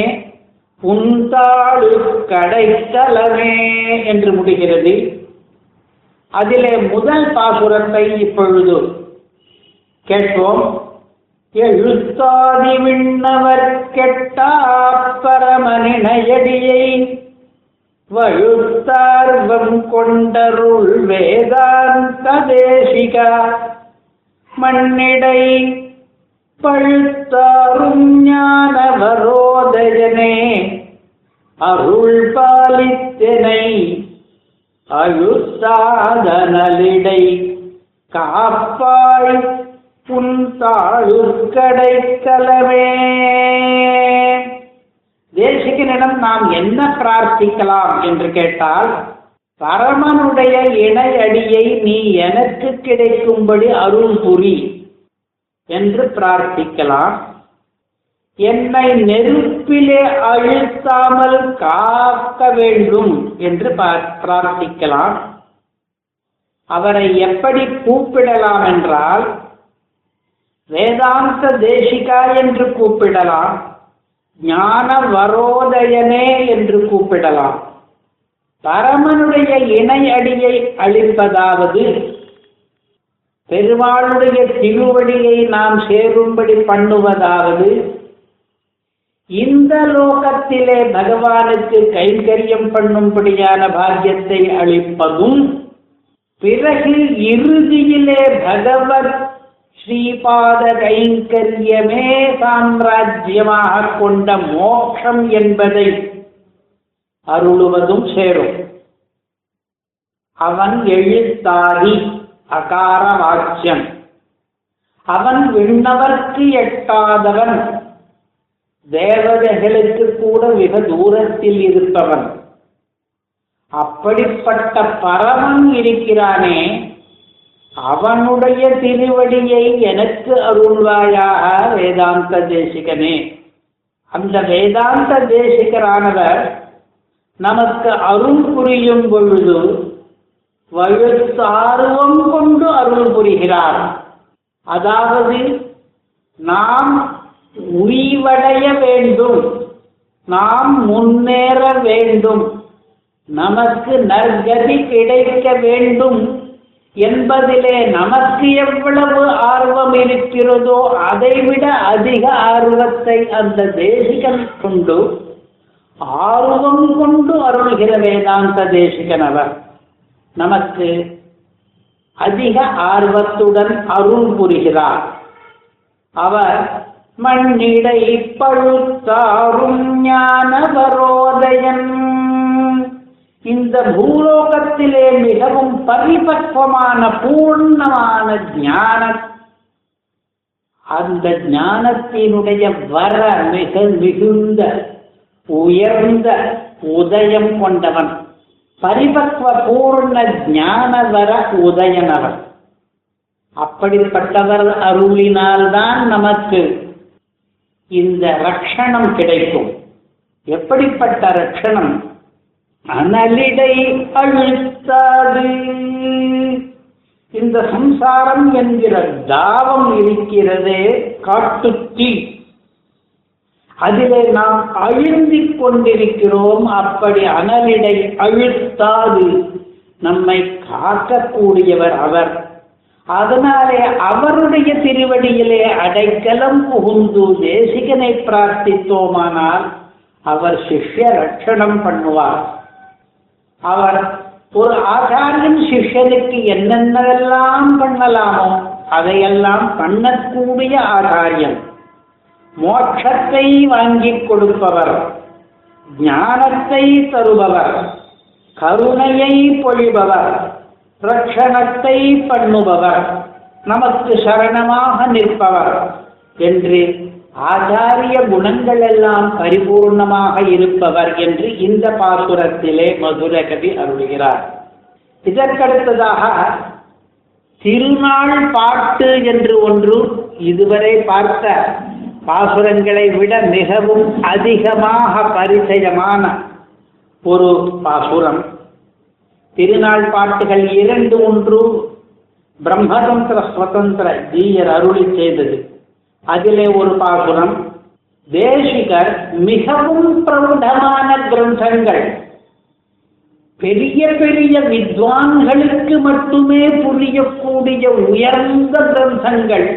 உந்தாளு கடைத்தலமே என்று முடிகிறது. அதிலே முதல் பாசுரத்தை இப்பொழுது கேட்போம். எழுத்தாதி விண்ணவர் கெட்டா பரமனிணையடியை வழுத்தார்வம் கொண்டருள் வேதாந்த தேசிகா மண்ணிடை பழுத்தாரும் ஞானவரோதயனே அருள் பாலித்தனை அழுத்தாதனலிடை காப்பாய் புன்தாழுக்கடைக்கலமே தேசிகனிடம் நாம் என்ன பிரார்த்திக்கலாம் என்று கேட்டால் பரமனுடைய இணையடியை நீ எனக்கு கிடைக்கும்படி அருள் புரி என்று பிரார்த்திக்கலாம். என்னை நெருப்பிலே அழுத்தாமல் காக்க வேண்டும் என்று பா- பிரார்த்திக்கலாம். அவரை எப்படி கூப்பிடலாம் என்றால் வேதாந்த தேசிகா என்று கூப்பிடலாம் ஞான வரோதயனே என்று கூப்பிடலாம். பரமனுடைய இணை அடியை அளிப்பதாவது பெருமாளுடைய திருவடியை நாம் சேரும்படி பண்ணுவதாவது இந்த லோகத்திலே பகவானுக்கு கைங்கரியம் பண்ணும்படியான பாக்கியத்தை அளிப்பதும் பிறகு இறுதியிலே பகவத் ஸ்ரீபாத கைங்கரியமே சாம்ராஜ்யமாக கொண்ட மோட்சம் என்பதை அருளுவதும் சேரும். அவன் எழுத்தாரி அகார வாக்கியம் அவன் விண்ணவர்க்கு எட்டாதவன். தேவதைகளுக்கு கூட மிக தூரத்தில் இருப்பவன். அப்படிப்பட்ட பரமன் இருக்கிறானே. அவனுடைய திருவடியை எனக்கு அருள்வாயாக வேதாந்த தேசிகனே. அந்த வேதாந்த தேசிகரானவர் நமக்கு அருள் புரியும் பொழுது வழுத்தார்வம் கொண்டு அருள் புரிகிறார். அதாவது நாம் உய்வடைய வேண்டும். நாம் முன்னேற வேண்டும். நமக்கு நற்கதி கிடைக்க வேண்டும். என்பதிலே நமக்கு எவ்வளவு ஆர்வம் இருக்கிறதோ அதைவிட அதிக ஆர்வத்தை அந்த தேசிகன் கொண்டு ஆர்வம் கொண்டு அருள்கிற வேதாந்த தேசிகன் அவர். நமக்கு அதிக ஆர்வத்துடன் அருள் புரிகிறார். அவர் மண்ணிடை பழுத்தாரும் ஞானவரோதயன். இந்த பூலோகத்திலே மிகவும் பரிபக்வமான பூர்ணமான ஞான அந்த ஞானத்தினுடைய வர மிக மிகுந்த உயர்ந்த உதயம் கொண்டவன். பரிபக்வ பூர்ண ஞான வர உதயனவன். அப்படிப்பட்டவர் அருளினால்தான் நமக்கு இந்த ரக்ஷணம் கிடைக்கும். எப்படிப்பட்ட ரட்சணம் அனலிடை அழுத்தாது. இந்த சம்சாரம் என்கிற தாவம் இருக்கிறதே காட்டுத்தி. அதிலே நாம் அழுந்திக் கொண்டிருக்கிறோம். அப்படி அனலிடை அழுத்தாது. நம்மை காக்கக்கூடியவர் அவர். அதனாலே அவருடைய திருவடியிலே அடைக்கலம் புகுந்து தேசிகனை பிரார்த்தித்தோமானால் அவர் சிஷ்ய ரட்சணம் பண்ணுவார். அவர் ஒரு ஆச்சாரியன் சிஷ்யனுக்கு என்னென்னவெல்லாம் பண்ணலாமோ அதையெல்லாம் பண்ணக்கூடிய ஆச்சாரியன். மோட்சத்தை வாங்கிக் கொடுப்பவர் ஞானத்தை தருபவர் கருணையை பொழிபவர் ரட்சணத்தை பண்ணுபவர். நமக்கு சரணமாக நிற்பவர் என்று ஆச்சாரிய குணங்கள் எல்லாம் பரிபூர்ணமாக இருப்பவர் என்று இந்த பாசுரத்திலே மதுரகவி அருள்கிறார். இதற்கடுத்ததாக திருநாள் பாட்டு என்று ஒன்று இதுவரை பார்த்த பாசுரங்களை விட மிகவும் அதிகமாக பரிச்சயமான ஒரு பாசுரம். திருநாள் பாட்டுகள் இரண்டு ஒன்று. பிரம்மதந்திர ஸ்வதந்திர ஜீயர் அருளி செய்தது. அதிலே ஒரு பாசுரம் தேசிகர் மிகவும் பிரௌடமான கிரந்தங்கள். பெரிய பெரிய வித்வான்களுக்கு மட்டுமே புரியக்கூடிய உயர்ந்த கிரந்தங்கள்.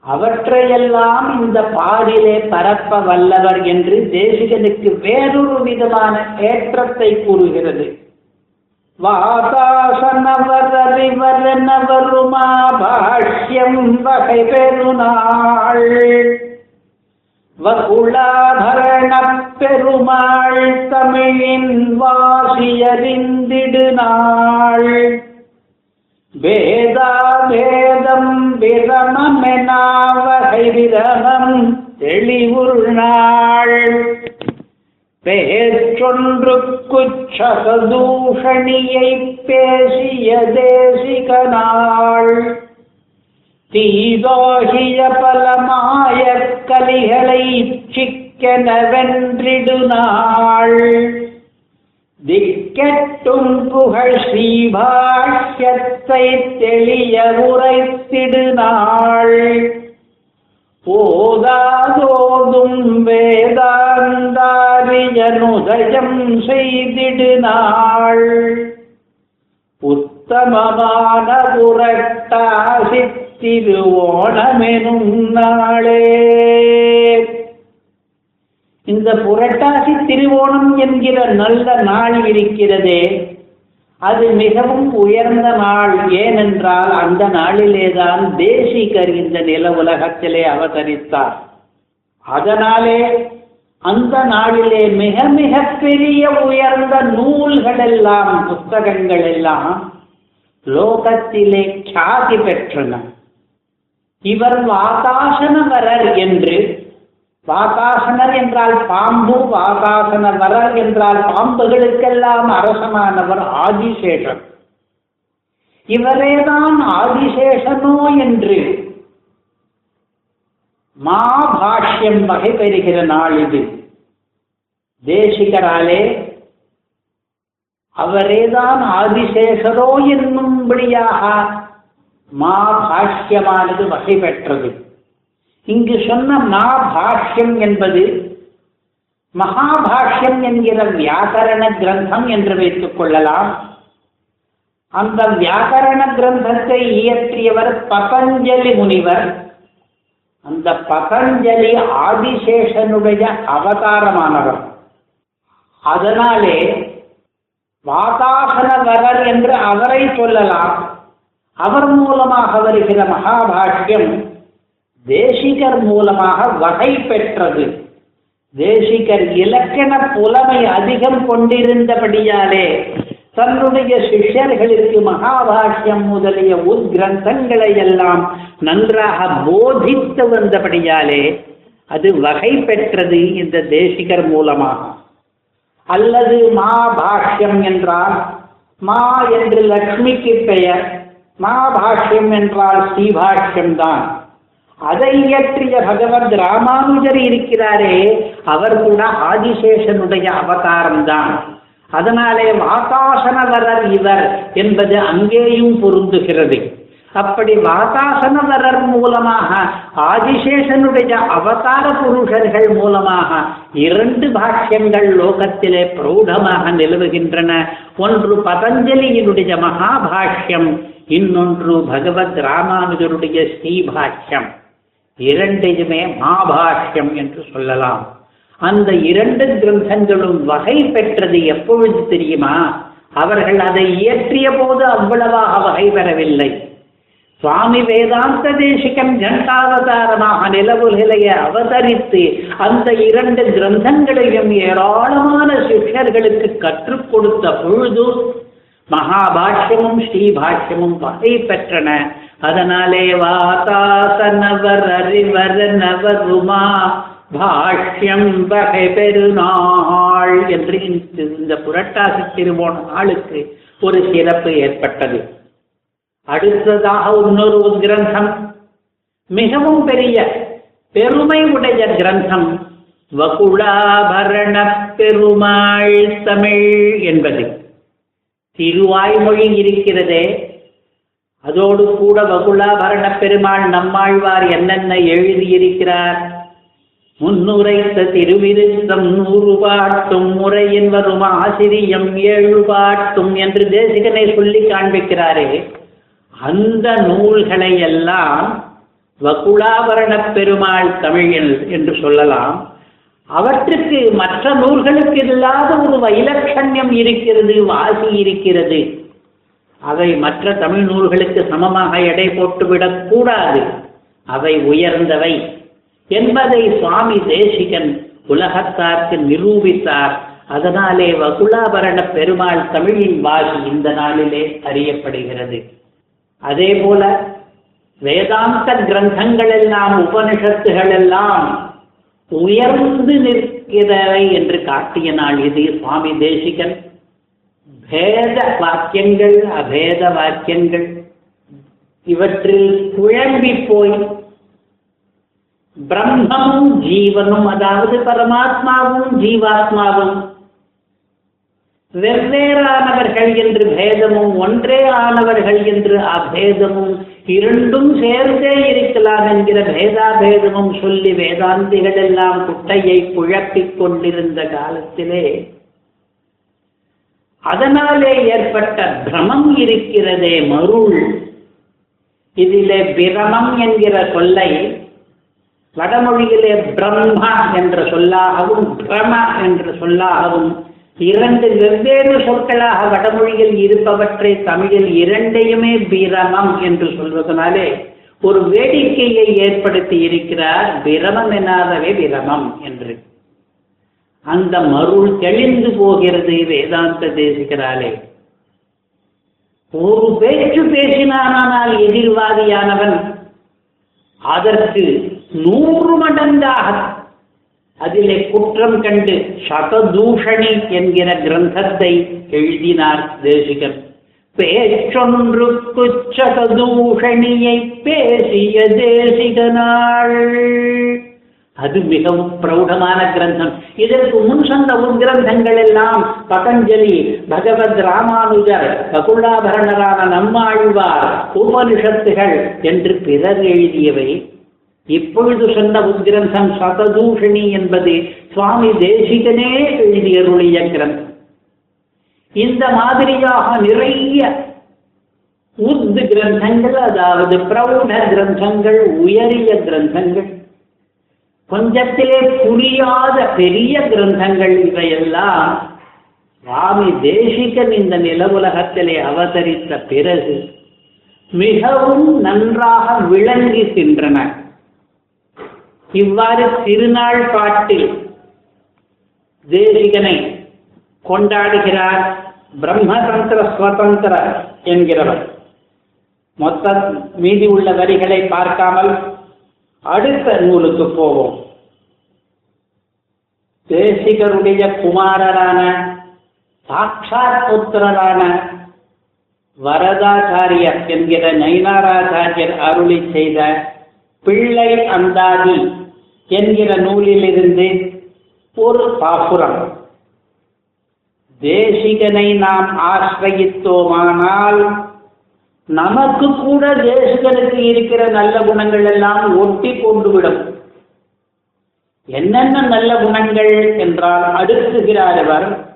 அவற்றையெல்லாம் இந்த பாடிலே பரப்ப வல்லவர் என்று தேசிகனுக்கு வேறொரு விதமான ஏற்றத்தை கூறுகிறது. வாதாசனவரறிவரனவருமா பாஷ்யம் வகை பெருநாள் வகுளாபரண பெருமாள் தமிழின் வாசியறிந்திடு நாள் வேதா வேதம் விரமமெனாவகை விரமம் தெளிவுள் நாள் பேற்றொன்றுக்குச்சகதூஷணியை பேசிய தேசிகனாள் தீதோஷிய தீதோகிய பலமாய கலிகளை சிக்கென திக்கெட்டும் புகழ் ஸ்ரீபாஷ்யத்தை தெளிய உரைத்திடு போதாதோதும் வேதாந்தாரியனுதயம் செய்திடு நாள் உத்தமமான புரட்டாசி திருவோணமெனும் நாளே இந்த புரட்டாசி திருவோணம் என்கிற நல்ல நாள் இருக்கிறதே. அது மிகவும் உயர்ந்த நாள். ஏனென்றால் அந்த நாளிலேதான் தேசிகர் இந்த நில உலகத்திலே அவதரித்தார். அதனாலே அந்த நாளிலே மிக மிக பெரிய உயர்ந்த நூல்கள் எல்லாம் புஸ்தகங்கள் எல்லாம் லோகத்திலே கியாதி பெற்றன. இவர் வாதாசனவரர் என்று வாதாசனர் என்றால் பாம்பு வாதாசனவரர் என்றால் பாம்புகளுக்கெல்லாம் அரசனானவர் ஆதிசேஷன். இவரேதான் ஆதிசேஷனோ என்று மாபாஷ்யம் வகை பெறுகிற நாள் இது. தேசிகராலே அவரேதான் ஆதிசேஷரோ என்னும்படியாக மாபாஷ்யமானது வகை பெற்றது. இங்கு சொன்ன மா பாஷ்யம் என்பது மகாபாஷ்யம் என்கிற வியாக்கரண கிரந்தம் என்று வைத்துக் கொள்ளலாம். அந்த வியாக்கரண கிரந்தத்தை இயற்றியவர் பதஞ்சலி முனிவர். அந்த பதஞ்சலி ஆதிசேஷனுடைய அவதாரமானவர். அதனாலே வாதாசனவரர் என்று அவரை சொல்லலாம். அவர் மூலமாக வருகிற மகாபாஷ்யம் தேசிகர் மூலமாக வகை பெற்றது. தேசிகர் இலக்கண புலமை அதிகம் கொண்டிருந்தபடியாலே தன்னுடைய சிஷ்யர்களுக்கு மகாபாஷ்யம் முதலிய உத்கிரந்தங்களை எல்லாம் நன்றாக போதித்து வந்தபடியாலே அது வகை பெற்றது இந்த தேசிகர் மூலமாக. அல்லது மா பாஷ்யம் என்றால் மா என்று லக்ஷ்மிக்கு பெயர் மா பாஷ்யம் என்றால் ஸ்ரீபாஷ்யம் தான் அதை இயற்றிய பகவத் ராமானுஜர் இருக்கிறாரே அவர் கூட ஆதிசேஷனுடைய அவதாரம்தான். அதனாலே வாதாசனவரர் இவர் என்பது அங்கேயும் பொருந்துகிறது. அப்படி வாதாசனவரர் மூலமாக ஆதிசேஷனுடைய அவதார புருஷர்கள் மூலமாக இரண்டு பாஷ்யங்கள் லோகத்திலே பிரௌடமாக நிலவுகின்றன. ஒன்று பதஞ்சலியினுடைய மகாபாஷ்யம் இன்னொன்று பகவத் ராமானுஜருடைய ஸ்ரீபாஷ்யம். இரண்டையுமே மாபாஷ்யம் என்று சொல்லலாம். அந்த இரண்டு கிரந்தங்களும் வகை பெற்றது எப்பொழுது தெரியுமா? அவர்கள் அதை இயற்றிய போது அவ்வளவாக வகை பெறவில்லை. சுவாமி வேதாந்த தேசிகன் கண்டாவதாரமாக நிலவுகளைய அவதரித்து அந்த இரண்டு கிரந்தங்களையும் ஏராளமான சிஷ்யர்களுக்கு கற்றுக் கொடுத்த பொழுது மகாபாஷ்யமும் ஸ்ரீபாஷ்யமும் வகை பெற்றன. அதனாலே வாதாசனவர் அறிவர் நவருமா பாஷ்யம் வகை பெருநாள் என்று இந்த புரட்டாசி திருவோண நாளுக்கு ஒரு சிறப்பு ஏற்பட்டது. அடுத்ததாக இன்னொரு கிரந்தம் மிகவும் பெரிய பெருமை உடைய கிரந்தம் வகுளாபரண பெருமாள் தமிழ் என்பது. திருவாய்மொழி இருக்கிறதே அதோடு கூட வகுளாபரண பெருமாள் நம்மாழ்வார் என்னென்ன எழுதியிருக்கிறார்? முன்னுரைத்த திருவிருத்தம் நூறு பாட்டும் முறையின் வரும் ஆசிரியம் ஏழு பாட்டும் என்று தேசிகனை சொல்லி காண்பிக்கிறாரே. அந்த நூல்களை எல்லாம் வகுளாபரண பெருமாள் தமிழில் என்று சொல்லலாம். அவற்றுக்கு மற்ற நூல்களுக்கு இல்லாத ஒரு வைலட்சண்யம் இருக்கிறது வாசி இருக்கிறது. அவை மற்ற தமிழ் நூல்களுக்கு சமமாக எடை போட்டுவிடக் கூடாது. அவை உயர்ந்தவை. என்பதை சுவாமி தேசிகன் உலகத்தார்க்கு நிரூபித்தார். அதனாலே வகுலாபரண பெருமாள் தமிழின் வாசி இந்த நாளிலே அறியப்படுகிறது. அதே போல வேதாந்த கிரந்தங்கள் எல்லாம் உபனிஷத்துகள் எல்லாம் உயர்ந்து நிற்கிறவை என்று காட்டிய நாள் இது. சுவாமி தேசிகன் பேத வாக்கியங்கள் அபேத வாக்கியங்கள். இவற்றில் குழம்பி போய் பிரம்மமும் ஜீவனும் அதாவது பரமாத்மாவும் ஜீவாத்மாவும் வெவ்வேறானவர்கள் என்று பேதமும் ஒன்றே ஆனவர்கள் என்று அபேதமும் இரண்டும் சேர்ந்தே இருக்கலாம் என்கிற பேதாபேதமும் சொல்லி வேதாந்திகள் எல்லாம் குட்டையை குழப்பிக் கொண்டிருந்த காலத்திலே அதனாலே ஏற்பட்ட பிரமம் இருக்கிறதே மருள் இதிலே பிரமம் என்கிற சொல்லை வடமொழியிலே பிரம்மா என்ற சொல்லாகவும் பிரம என்ற சொல்லாகவும் இரண்டு வெவ்வேறு சொற்களாக வடமொழியில் இருப்பவற்றை தமிழில் இரண்டையுமே பிரமம் என்று சொல்வதனாலே ஒரு வேடிக்கையை ஏற்படுத்தி இருக்கிறார் பிரமம் என்னாதவே பிரமம் என்று. அந்த மருள் தெளிந்து போகிறது வேதாந்த தேசிகராலே. ஒரு பேச்சு பேசினானால் எதிர்வாதியானவன் அதற்கு நூறு மடங்காக அதிலே குற்றம் கண்டு சததூஷணி என்கிற கிரந்தத்தை எழுதினார் தேசிகர். பேச்சொன்றுக்கு சததூஷணியை பேசிய தேசிகனாள் அது மிகவும் பிரௌடமான கிரந்தம். இதற்கு முன் சொன்ன கிரந்தங்கள் எல்லாம் பதஞ்சலி பகவத் ராமானுஜர் பகுலாபரணரான நம்மாழ்வார் உபனிஷத்துகள் என்று பிறர் எழுதியவை. இப்பொழுது சொன்ன உத்கிரந்தம் சததூஷணி என்பது சுவாமி தேசிகனே எழுதியருளிய கிரந்தம். இந்த மாதிரியாக நிறைய உத் கிரந்தங்கள் அதாவது பிரௌட கிரந்தங்கள் உயரிய கிரந்தங்கள் கொஞ்சத்திலே புரியாத பெரிய கிரந்தங்கள் இவையெல்லாம் சுவாமி தேசிகன் இந்த நிலவுலகத்திலே அவதரித்த பிறகு மிகவும் நன்றாக விளங்குகின்றன இவ்வாறு திருநாள் பாட்டில் தேசிகனை கொண்டாடுகிறார் பிரம்மதந்திர ஸ்வதந்திர என்கிறவர். மொத்த மீதி உள்ள வரிகளை பார்க்காமல் அடுத்த நூலுக்கு போவோம். தேசிகருடைய குமாரரான சாட்சாத் புத்திரரான வரதாச்சாரியர் என்கிற நைனாராச்சாரியர் அருளி செய்த பிள்ளை அந்தாதி என்கிற நூலிலிருந்து ஒரு பாசுரம். தேசிகனை நாம் ஆசிரயித்தோமானால் நமக்கு கூட தேசிகனுக்கு இருக்கிற நல்ல குணங்கள் எல்லாம் ஒட்டி கொண்டு விடும் என்னென்ன நல்ல குணங்கள் என்றால் அடுக்குகிறார் அவர்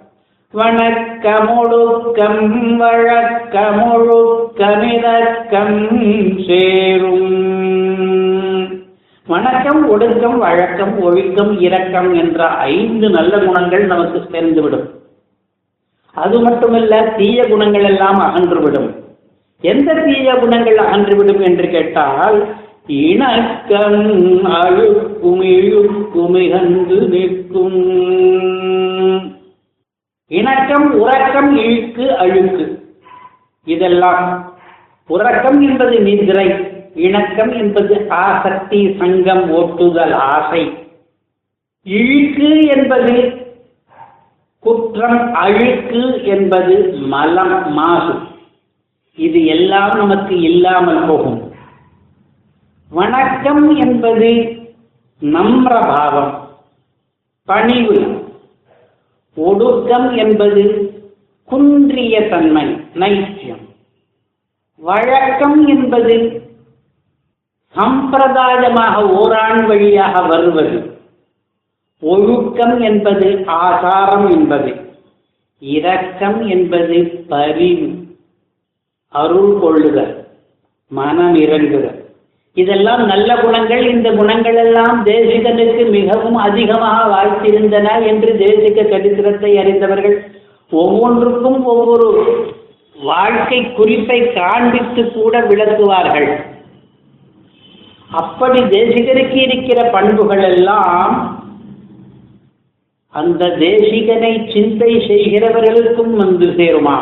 வணக்கமொழுக்கம் வழக்கமொழுக்கமிரக்கம் சேரும். வணக்கம் ஒடுக்கம் வழக்கம் ஒழுக்கம் இரக்கம் என்ற ஐந்து நல்ல குணங்கள் நமக்கு சேர்ந்துவிடும் அது மட்டுமல்ல தீய குணங்கள் எல்லாம் அகன்றுவிடும். எந்த தீய குணங்கள் அகன்றுவிடும் என்று கேட்டால் இணக்கம் அழுக்கும் இழுக்குமிகந்து நிற்கும். இணக்கம் உறக்கம் இழுக்கு அழுக்கு. இதெல்லாம் உறக்கம் என்பது நிதிரை இணக்கம் என்பது ஆசக்தி சங்கம் ஓட்டுதல் ஆசை. இழுக்கு என்பது குற்றம் அழுக்கு என்பது மலம் மாசு. இது எல்லாம் நமக்கு இல்லாமல் போகும். வணக்கம் என்பது நம்ரபாவம் பணிவு. ஒடுக்கம் என்பது குன்றிய தன்மை நைத்தியம் வழக்கம் என்பது சம்பிரதாயமாக ஓராண் வழியாக வருவது. ஒழுக்கம் என்பது ஆசாரம் என்பது. இரக்கம் என்பது பரிவு. அருள் கொள்ளுக மனம் இறங்குக இதெல்லாம் நல்ல குணங்கள் இந்த குணங்கள் எல்லாம் தேசிகனுக்கு மிகவும் அதிகமாக வாய்த்திருந்தன என்று தேசிக சரித்திரத்தை அறிந்தவர்கள் ஒவ்வொன்றுக்கும் ஒவ்வொரு வாழ்க்கை குறிப்பை காண்பித்து கூட விளக்குவார்கள். அப்படி தேசிகனுக்கு இருக்கிற பண்புகள் எல்லாம் அந்த தேசிகனை சிந்தை செய்கிறவர்களுக்கும் வந்து சேருமா?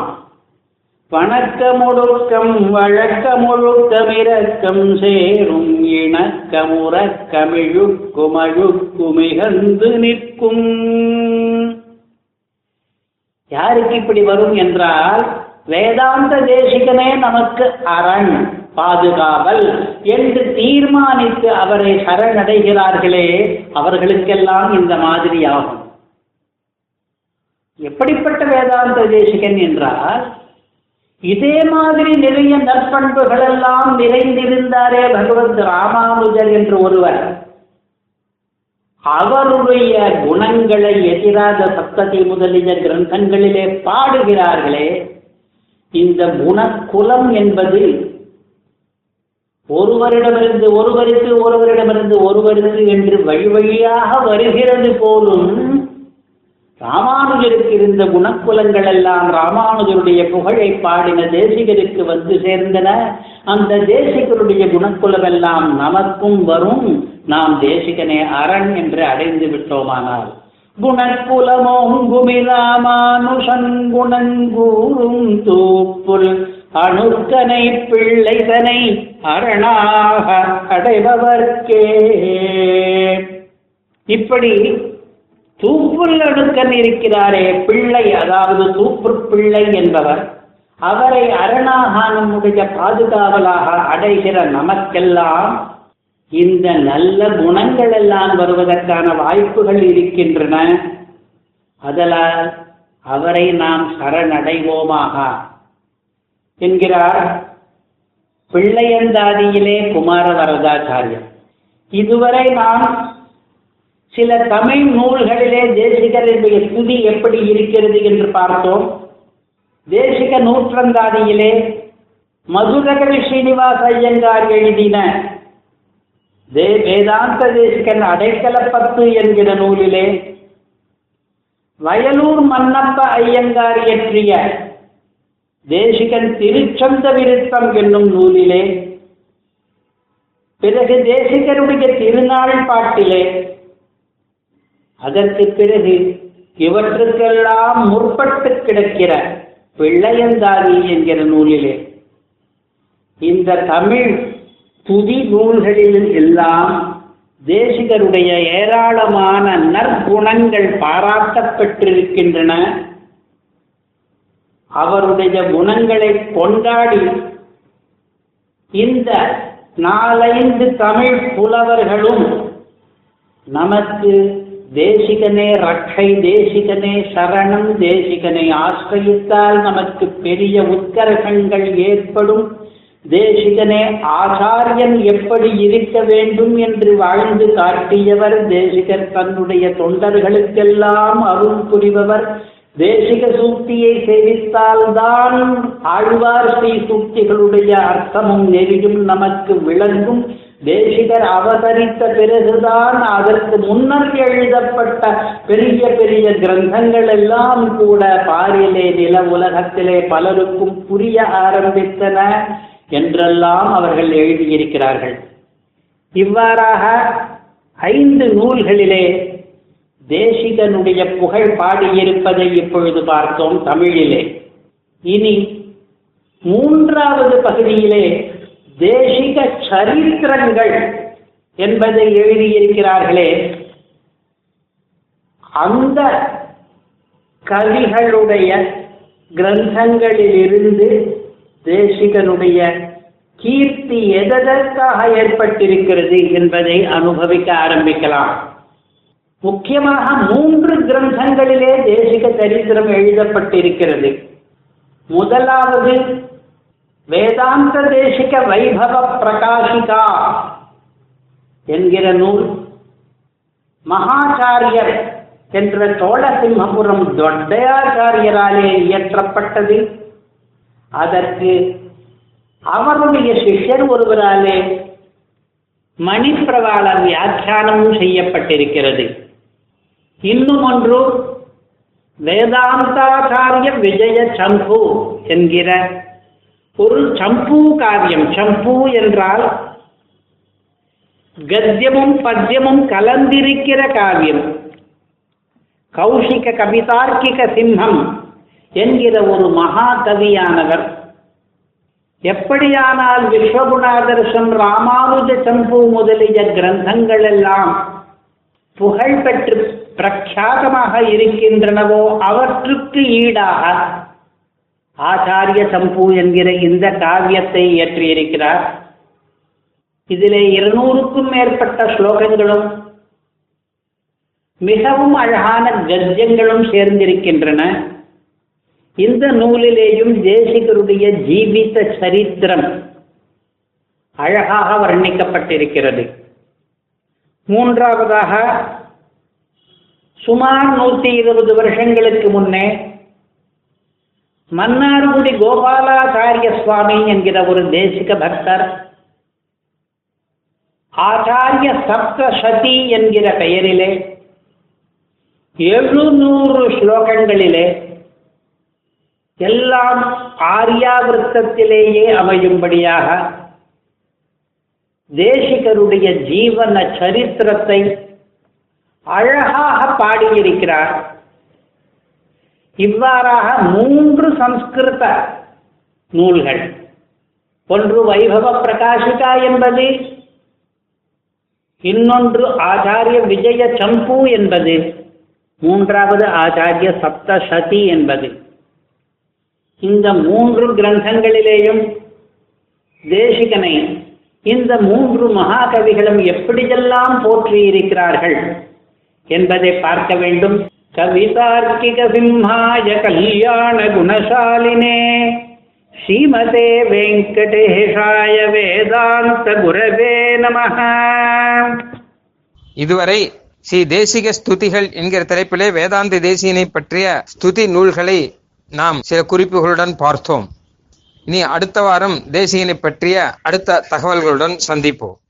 வணக்கமொடுக்கம் வழக்கமொழுக்கமிரக்கம் சேரும் இணக்கமுறக்கமிழுக்குமழுக்குமிகந்து நிற்கும். யாருக்கு இப்படி வரும் என்றால் வேதாந்த தேசிகனே நமக்கு அரண் பாதுகாவல் என்று தீர்மானித்து அவரை சரணடைகிறார்களே அவர்களுக்கெல்லாம் இந்த மாதிரியாகும். எப்படிப்பட்ட வேதாந்த தேசிகன் என்றால் இதே மாதிரி நிறைய நற்பண்புகள் எல்லாம் நிறைந்திருந்தாரே பகவத் ராமானுஜர் என்று ஒருவர். அவருடைய குணங்களை எதிராக சப்தத்தை முதலிய கிரந்தங்களிலே பாடுகிறார்களே இந்த குணக்குலம் என்பது ஒருவரிடமிருந்து ஒருவருக்கு ஒருவரிடமிருந்து ஒருவருக்கு என்று வழி வழியாக வருகிறது போலும் ராமானுஜருக்கு இருந்த குணக்குலங்கள் எல்லாம் ராமானுஜருடைய புகழை பாடின தேசிகருக்கு வந்து சேர்ந்தன. அந்த தேசிகருடைய குணக்குலம் எல்லாம் நமக்கும் வரும். நாம் தேசிகனே அரண் என்று அடைந்து விட்டோமானால். குணக்குலமோங்குமி ராமானுஷன் குணங்கூறும் தூப்புல் அணுக்கனை பிள்ளைதனை அரணாக அடைபவர்க்கே. இப்படி தூப்புல் அடுக்கன் இருக்கிறாரே பிள்ளை அதாவது தூப்பு பிள்ளை என்பவர் அவரை அரணாக நம்முடைய பாதுகாவலாக அடைகிற நமக்கெல்லாம் இந்த நல்ல குணங்கள் எல்லாம் வருவதற்கான வாய்ப்புகள் இருக்கின்றன. அதனால் அவரை நாம் சரணடைவோமாக. என்கிறார் பிள்ளையந்தாதியிலே குமாரவரதாச்சாரியர். இதுவரை நாம் சில தமிழ் நூல்களிலே தேசிகருடைய ஸ்துதி எப்படி இருக்கிறது என்று பார்த்தோம். தேசிக நூற்றந்தாதியிலே மதுரகவி ஸ்ரீனிவாச ஐயங்கார் எழுதின தே வேதாந்த தேசிகன் அடைக்கலப்பத்து என்கிற நூலிலே வயலூர் மன்னப்ப ஐயங்கார் இயற்றிய தேசிகன் திருச்சந்த விருத்தம் என்னும் நூலிலே பிறகு தேசிகருடைய திருநாள் பாட்டிலே அதற்கு பிறகு இவற்றுக்கெல்லாம் முற்பட்டு கிடக்கிற பிள்ளையந்தாதி என்கிற நூலிலே. இந்த தமிழ் துதி நூல்களில் எல்லாம் தேசிகருடைய ஏராளமான நற்குணங்கள் பாராட்டப்பட்டிருக்கின்றன. அவருடைய குணங்களை கொண்டாடி இந்த நாலைந்து தமிழ் புலவர்களும் நமக்கு தேசிகனே ரட்சை தேசிகனே சரணம் தேசிகனை ஆசிரியித்தால் நமக்கு பெரிய உத்கர்ஷங்கள் ஏற்படும். தேசிகனே ஆச்சாரியன் எப்படி இருக்க வேண்டும் என்று வாழ்ந்து காட்டியவர் தேசிகர் தன்னுடைய தொண்டர்களுக்கெல்லாம் அருள் புரிபவர். தேசிக சூக்தியை சேவித்தால்தான் ஆழ்வார் ஸ்ரீ சூக்திகளுடைய அர்த்தமும் நெறியும் நமக்கு விளங்கும். தேசிகர் அவதரித்த பிறகுதான் அதற்கு முன்னர் எழுதப்பட்ட பெரிய பெரிய கிரந்தங்கள் எல்லாம் கூட பாரிலே நில உலகத்திலே பலருக்கும் புரிய ஆரம்பித்தன என்றெல்லாம் அவர்கள் எழுதியிருக்கிறார்கள். இவ்வாறாக ஐந்து நூல்களிலே தேசிகனுடைய புகழ் பாடியிருப்பதை இப்பொழுது பார்த்தோம் தமிழிலே. இனி மூன்றாவது பகுதியிலே தேசிக சரித்திரங்கள் என்பதை எழுதியிருக்கிறார்களே அந்த கவிகளுடைய கிரந்தங்களிலிருந்து தேசிகனுடைய கீர்த்தி எதற்காக ஏற்பட்டிருக்கிறது என்பதை அனுபவிக்க ஆரம்பிக்கலாம். முக்கியமாக மூன்று கிரந்தங்களிலே தேசிக சரித்திரம் எழுதப்பட்டிருக்கிறது. முதலாவது வேதாந்த தேசிக வைபவ பிரகாசிகா என்கிற நூல். மகாச்சாரியர் என்ற சோழசிம்மபுரம் தொட்டையாச்சாரியராலே இயற்றப்பட்டது. அதற்கு அவருடைய சிஷ்யர் ஒருவராலே மணிப்பிரவாள வியாக்கியானமும் செய்யப்பட்டிருக்கிறது. இன்னும் ஒன்று வேதாந்தாச்சாரிய விஜய சம்பு என்கிற பொருள் சம்பு காவியம். சம்பு என்றால் கத்தியமும் பத்தியமும் கலந்திருக்கிற காவியம். கௌஷிக கவிதார்க்கிக சிம்மம் என்கிற ஒரு மகாகவியானவர். எப்படியானால் விஸ்வகுணாதர்சம் ராமானுஜ சம்பு முதலிய கிரந்தங்கள் எல்லாம் புகழ்பெற்று பிரக்யாதமாக இருக்கின்றனவோ அவற்றுக்கு ஈடாக ஆச்சாரிய சம்பு என்கிற இந்த காவியத்தை இயற்றியிருக்கிறார். இதிலே இருநூறுக்கும் மேற்பட்ட ஸ்லோகங்களும் மிகவும் அழகான கத்தியங்களும் சேர்ந்திருக்கின்றன. இந்த நூலிலேயும் தேசிகருடைய ஜீவித சரித்திரம் அழகாக வர்ணிக்கப்பட்டிருக்கிறது. மூன்றாவதாக சுமார் நூற்றி இருபது வருஷங்களுக்கு முன்னே மன்னார்குடி கோபாலாச்சாரிய சுவாமி என்கிற ஒரு தேசிக பக்தர் ஆச்சாரிய சப்தசதி என்கிற பெயரிலே எழுநூறு ஸ்லோகங்களிலே எல்லாம் ஆரியாவிருத்தத்திலேயே அமையும்படியாக தேசிகருடைய ஜீவன சரித்திரத்தை அழகாக பாடியிருக்கிறார். இவ்வாறாக மூன்று சம்ஸ்கிருத நூல்கள். ஒன்று வைபவ பிரகாஷிகா என்பது இன்னொன்று ஆச்சாரிய விஜய சம்பு என்பது மூன்றாவது ஆச்சாரிய சப்தசதி என்பது. இந்த மூன்று கிரந்தங்களிலேயும் தேசிகனை இந்த மூன்று மகாகவிகளும் எப்படியெல்லாம் போற்றியிருக்கிறார்கள் என்பதை பார்க்க வேண்டும். कवितार्किकसिंहाय சிம்ஹாய श्रीमते குணசாலினே. ஸ்ரீமதே नमः வேதாந்த குரவே இதுவரை ஸ்ரீ தேசிக ஸ்துதிகள் என்கிற தலைப்பிலே வேதாந்த தேசியனை பற்றிய ஸ்துதி நூல்களை நாம் சில குறிப்புகளுடன் பார்த்தோம். இனி அடுத்த வாரம் தேசியனை பற்றிய அடுத்த தகவல்களுடன் சந்திப்போம்.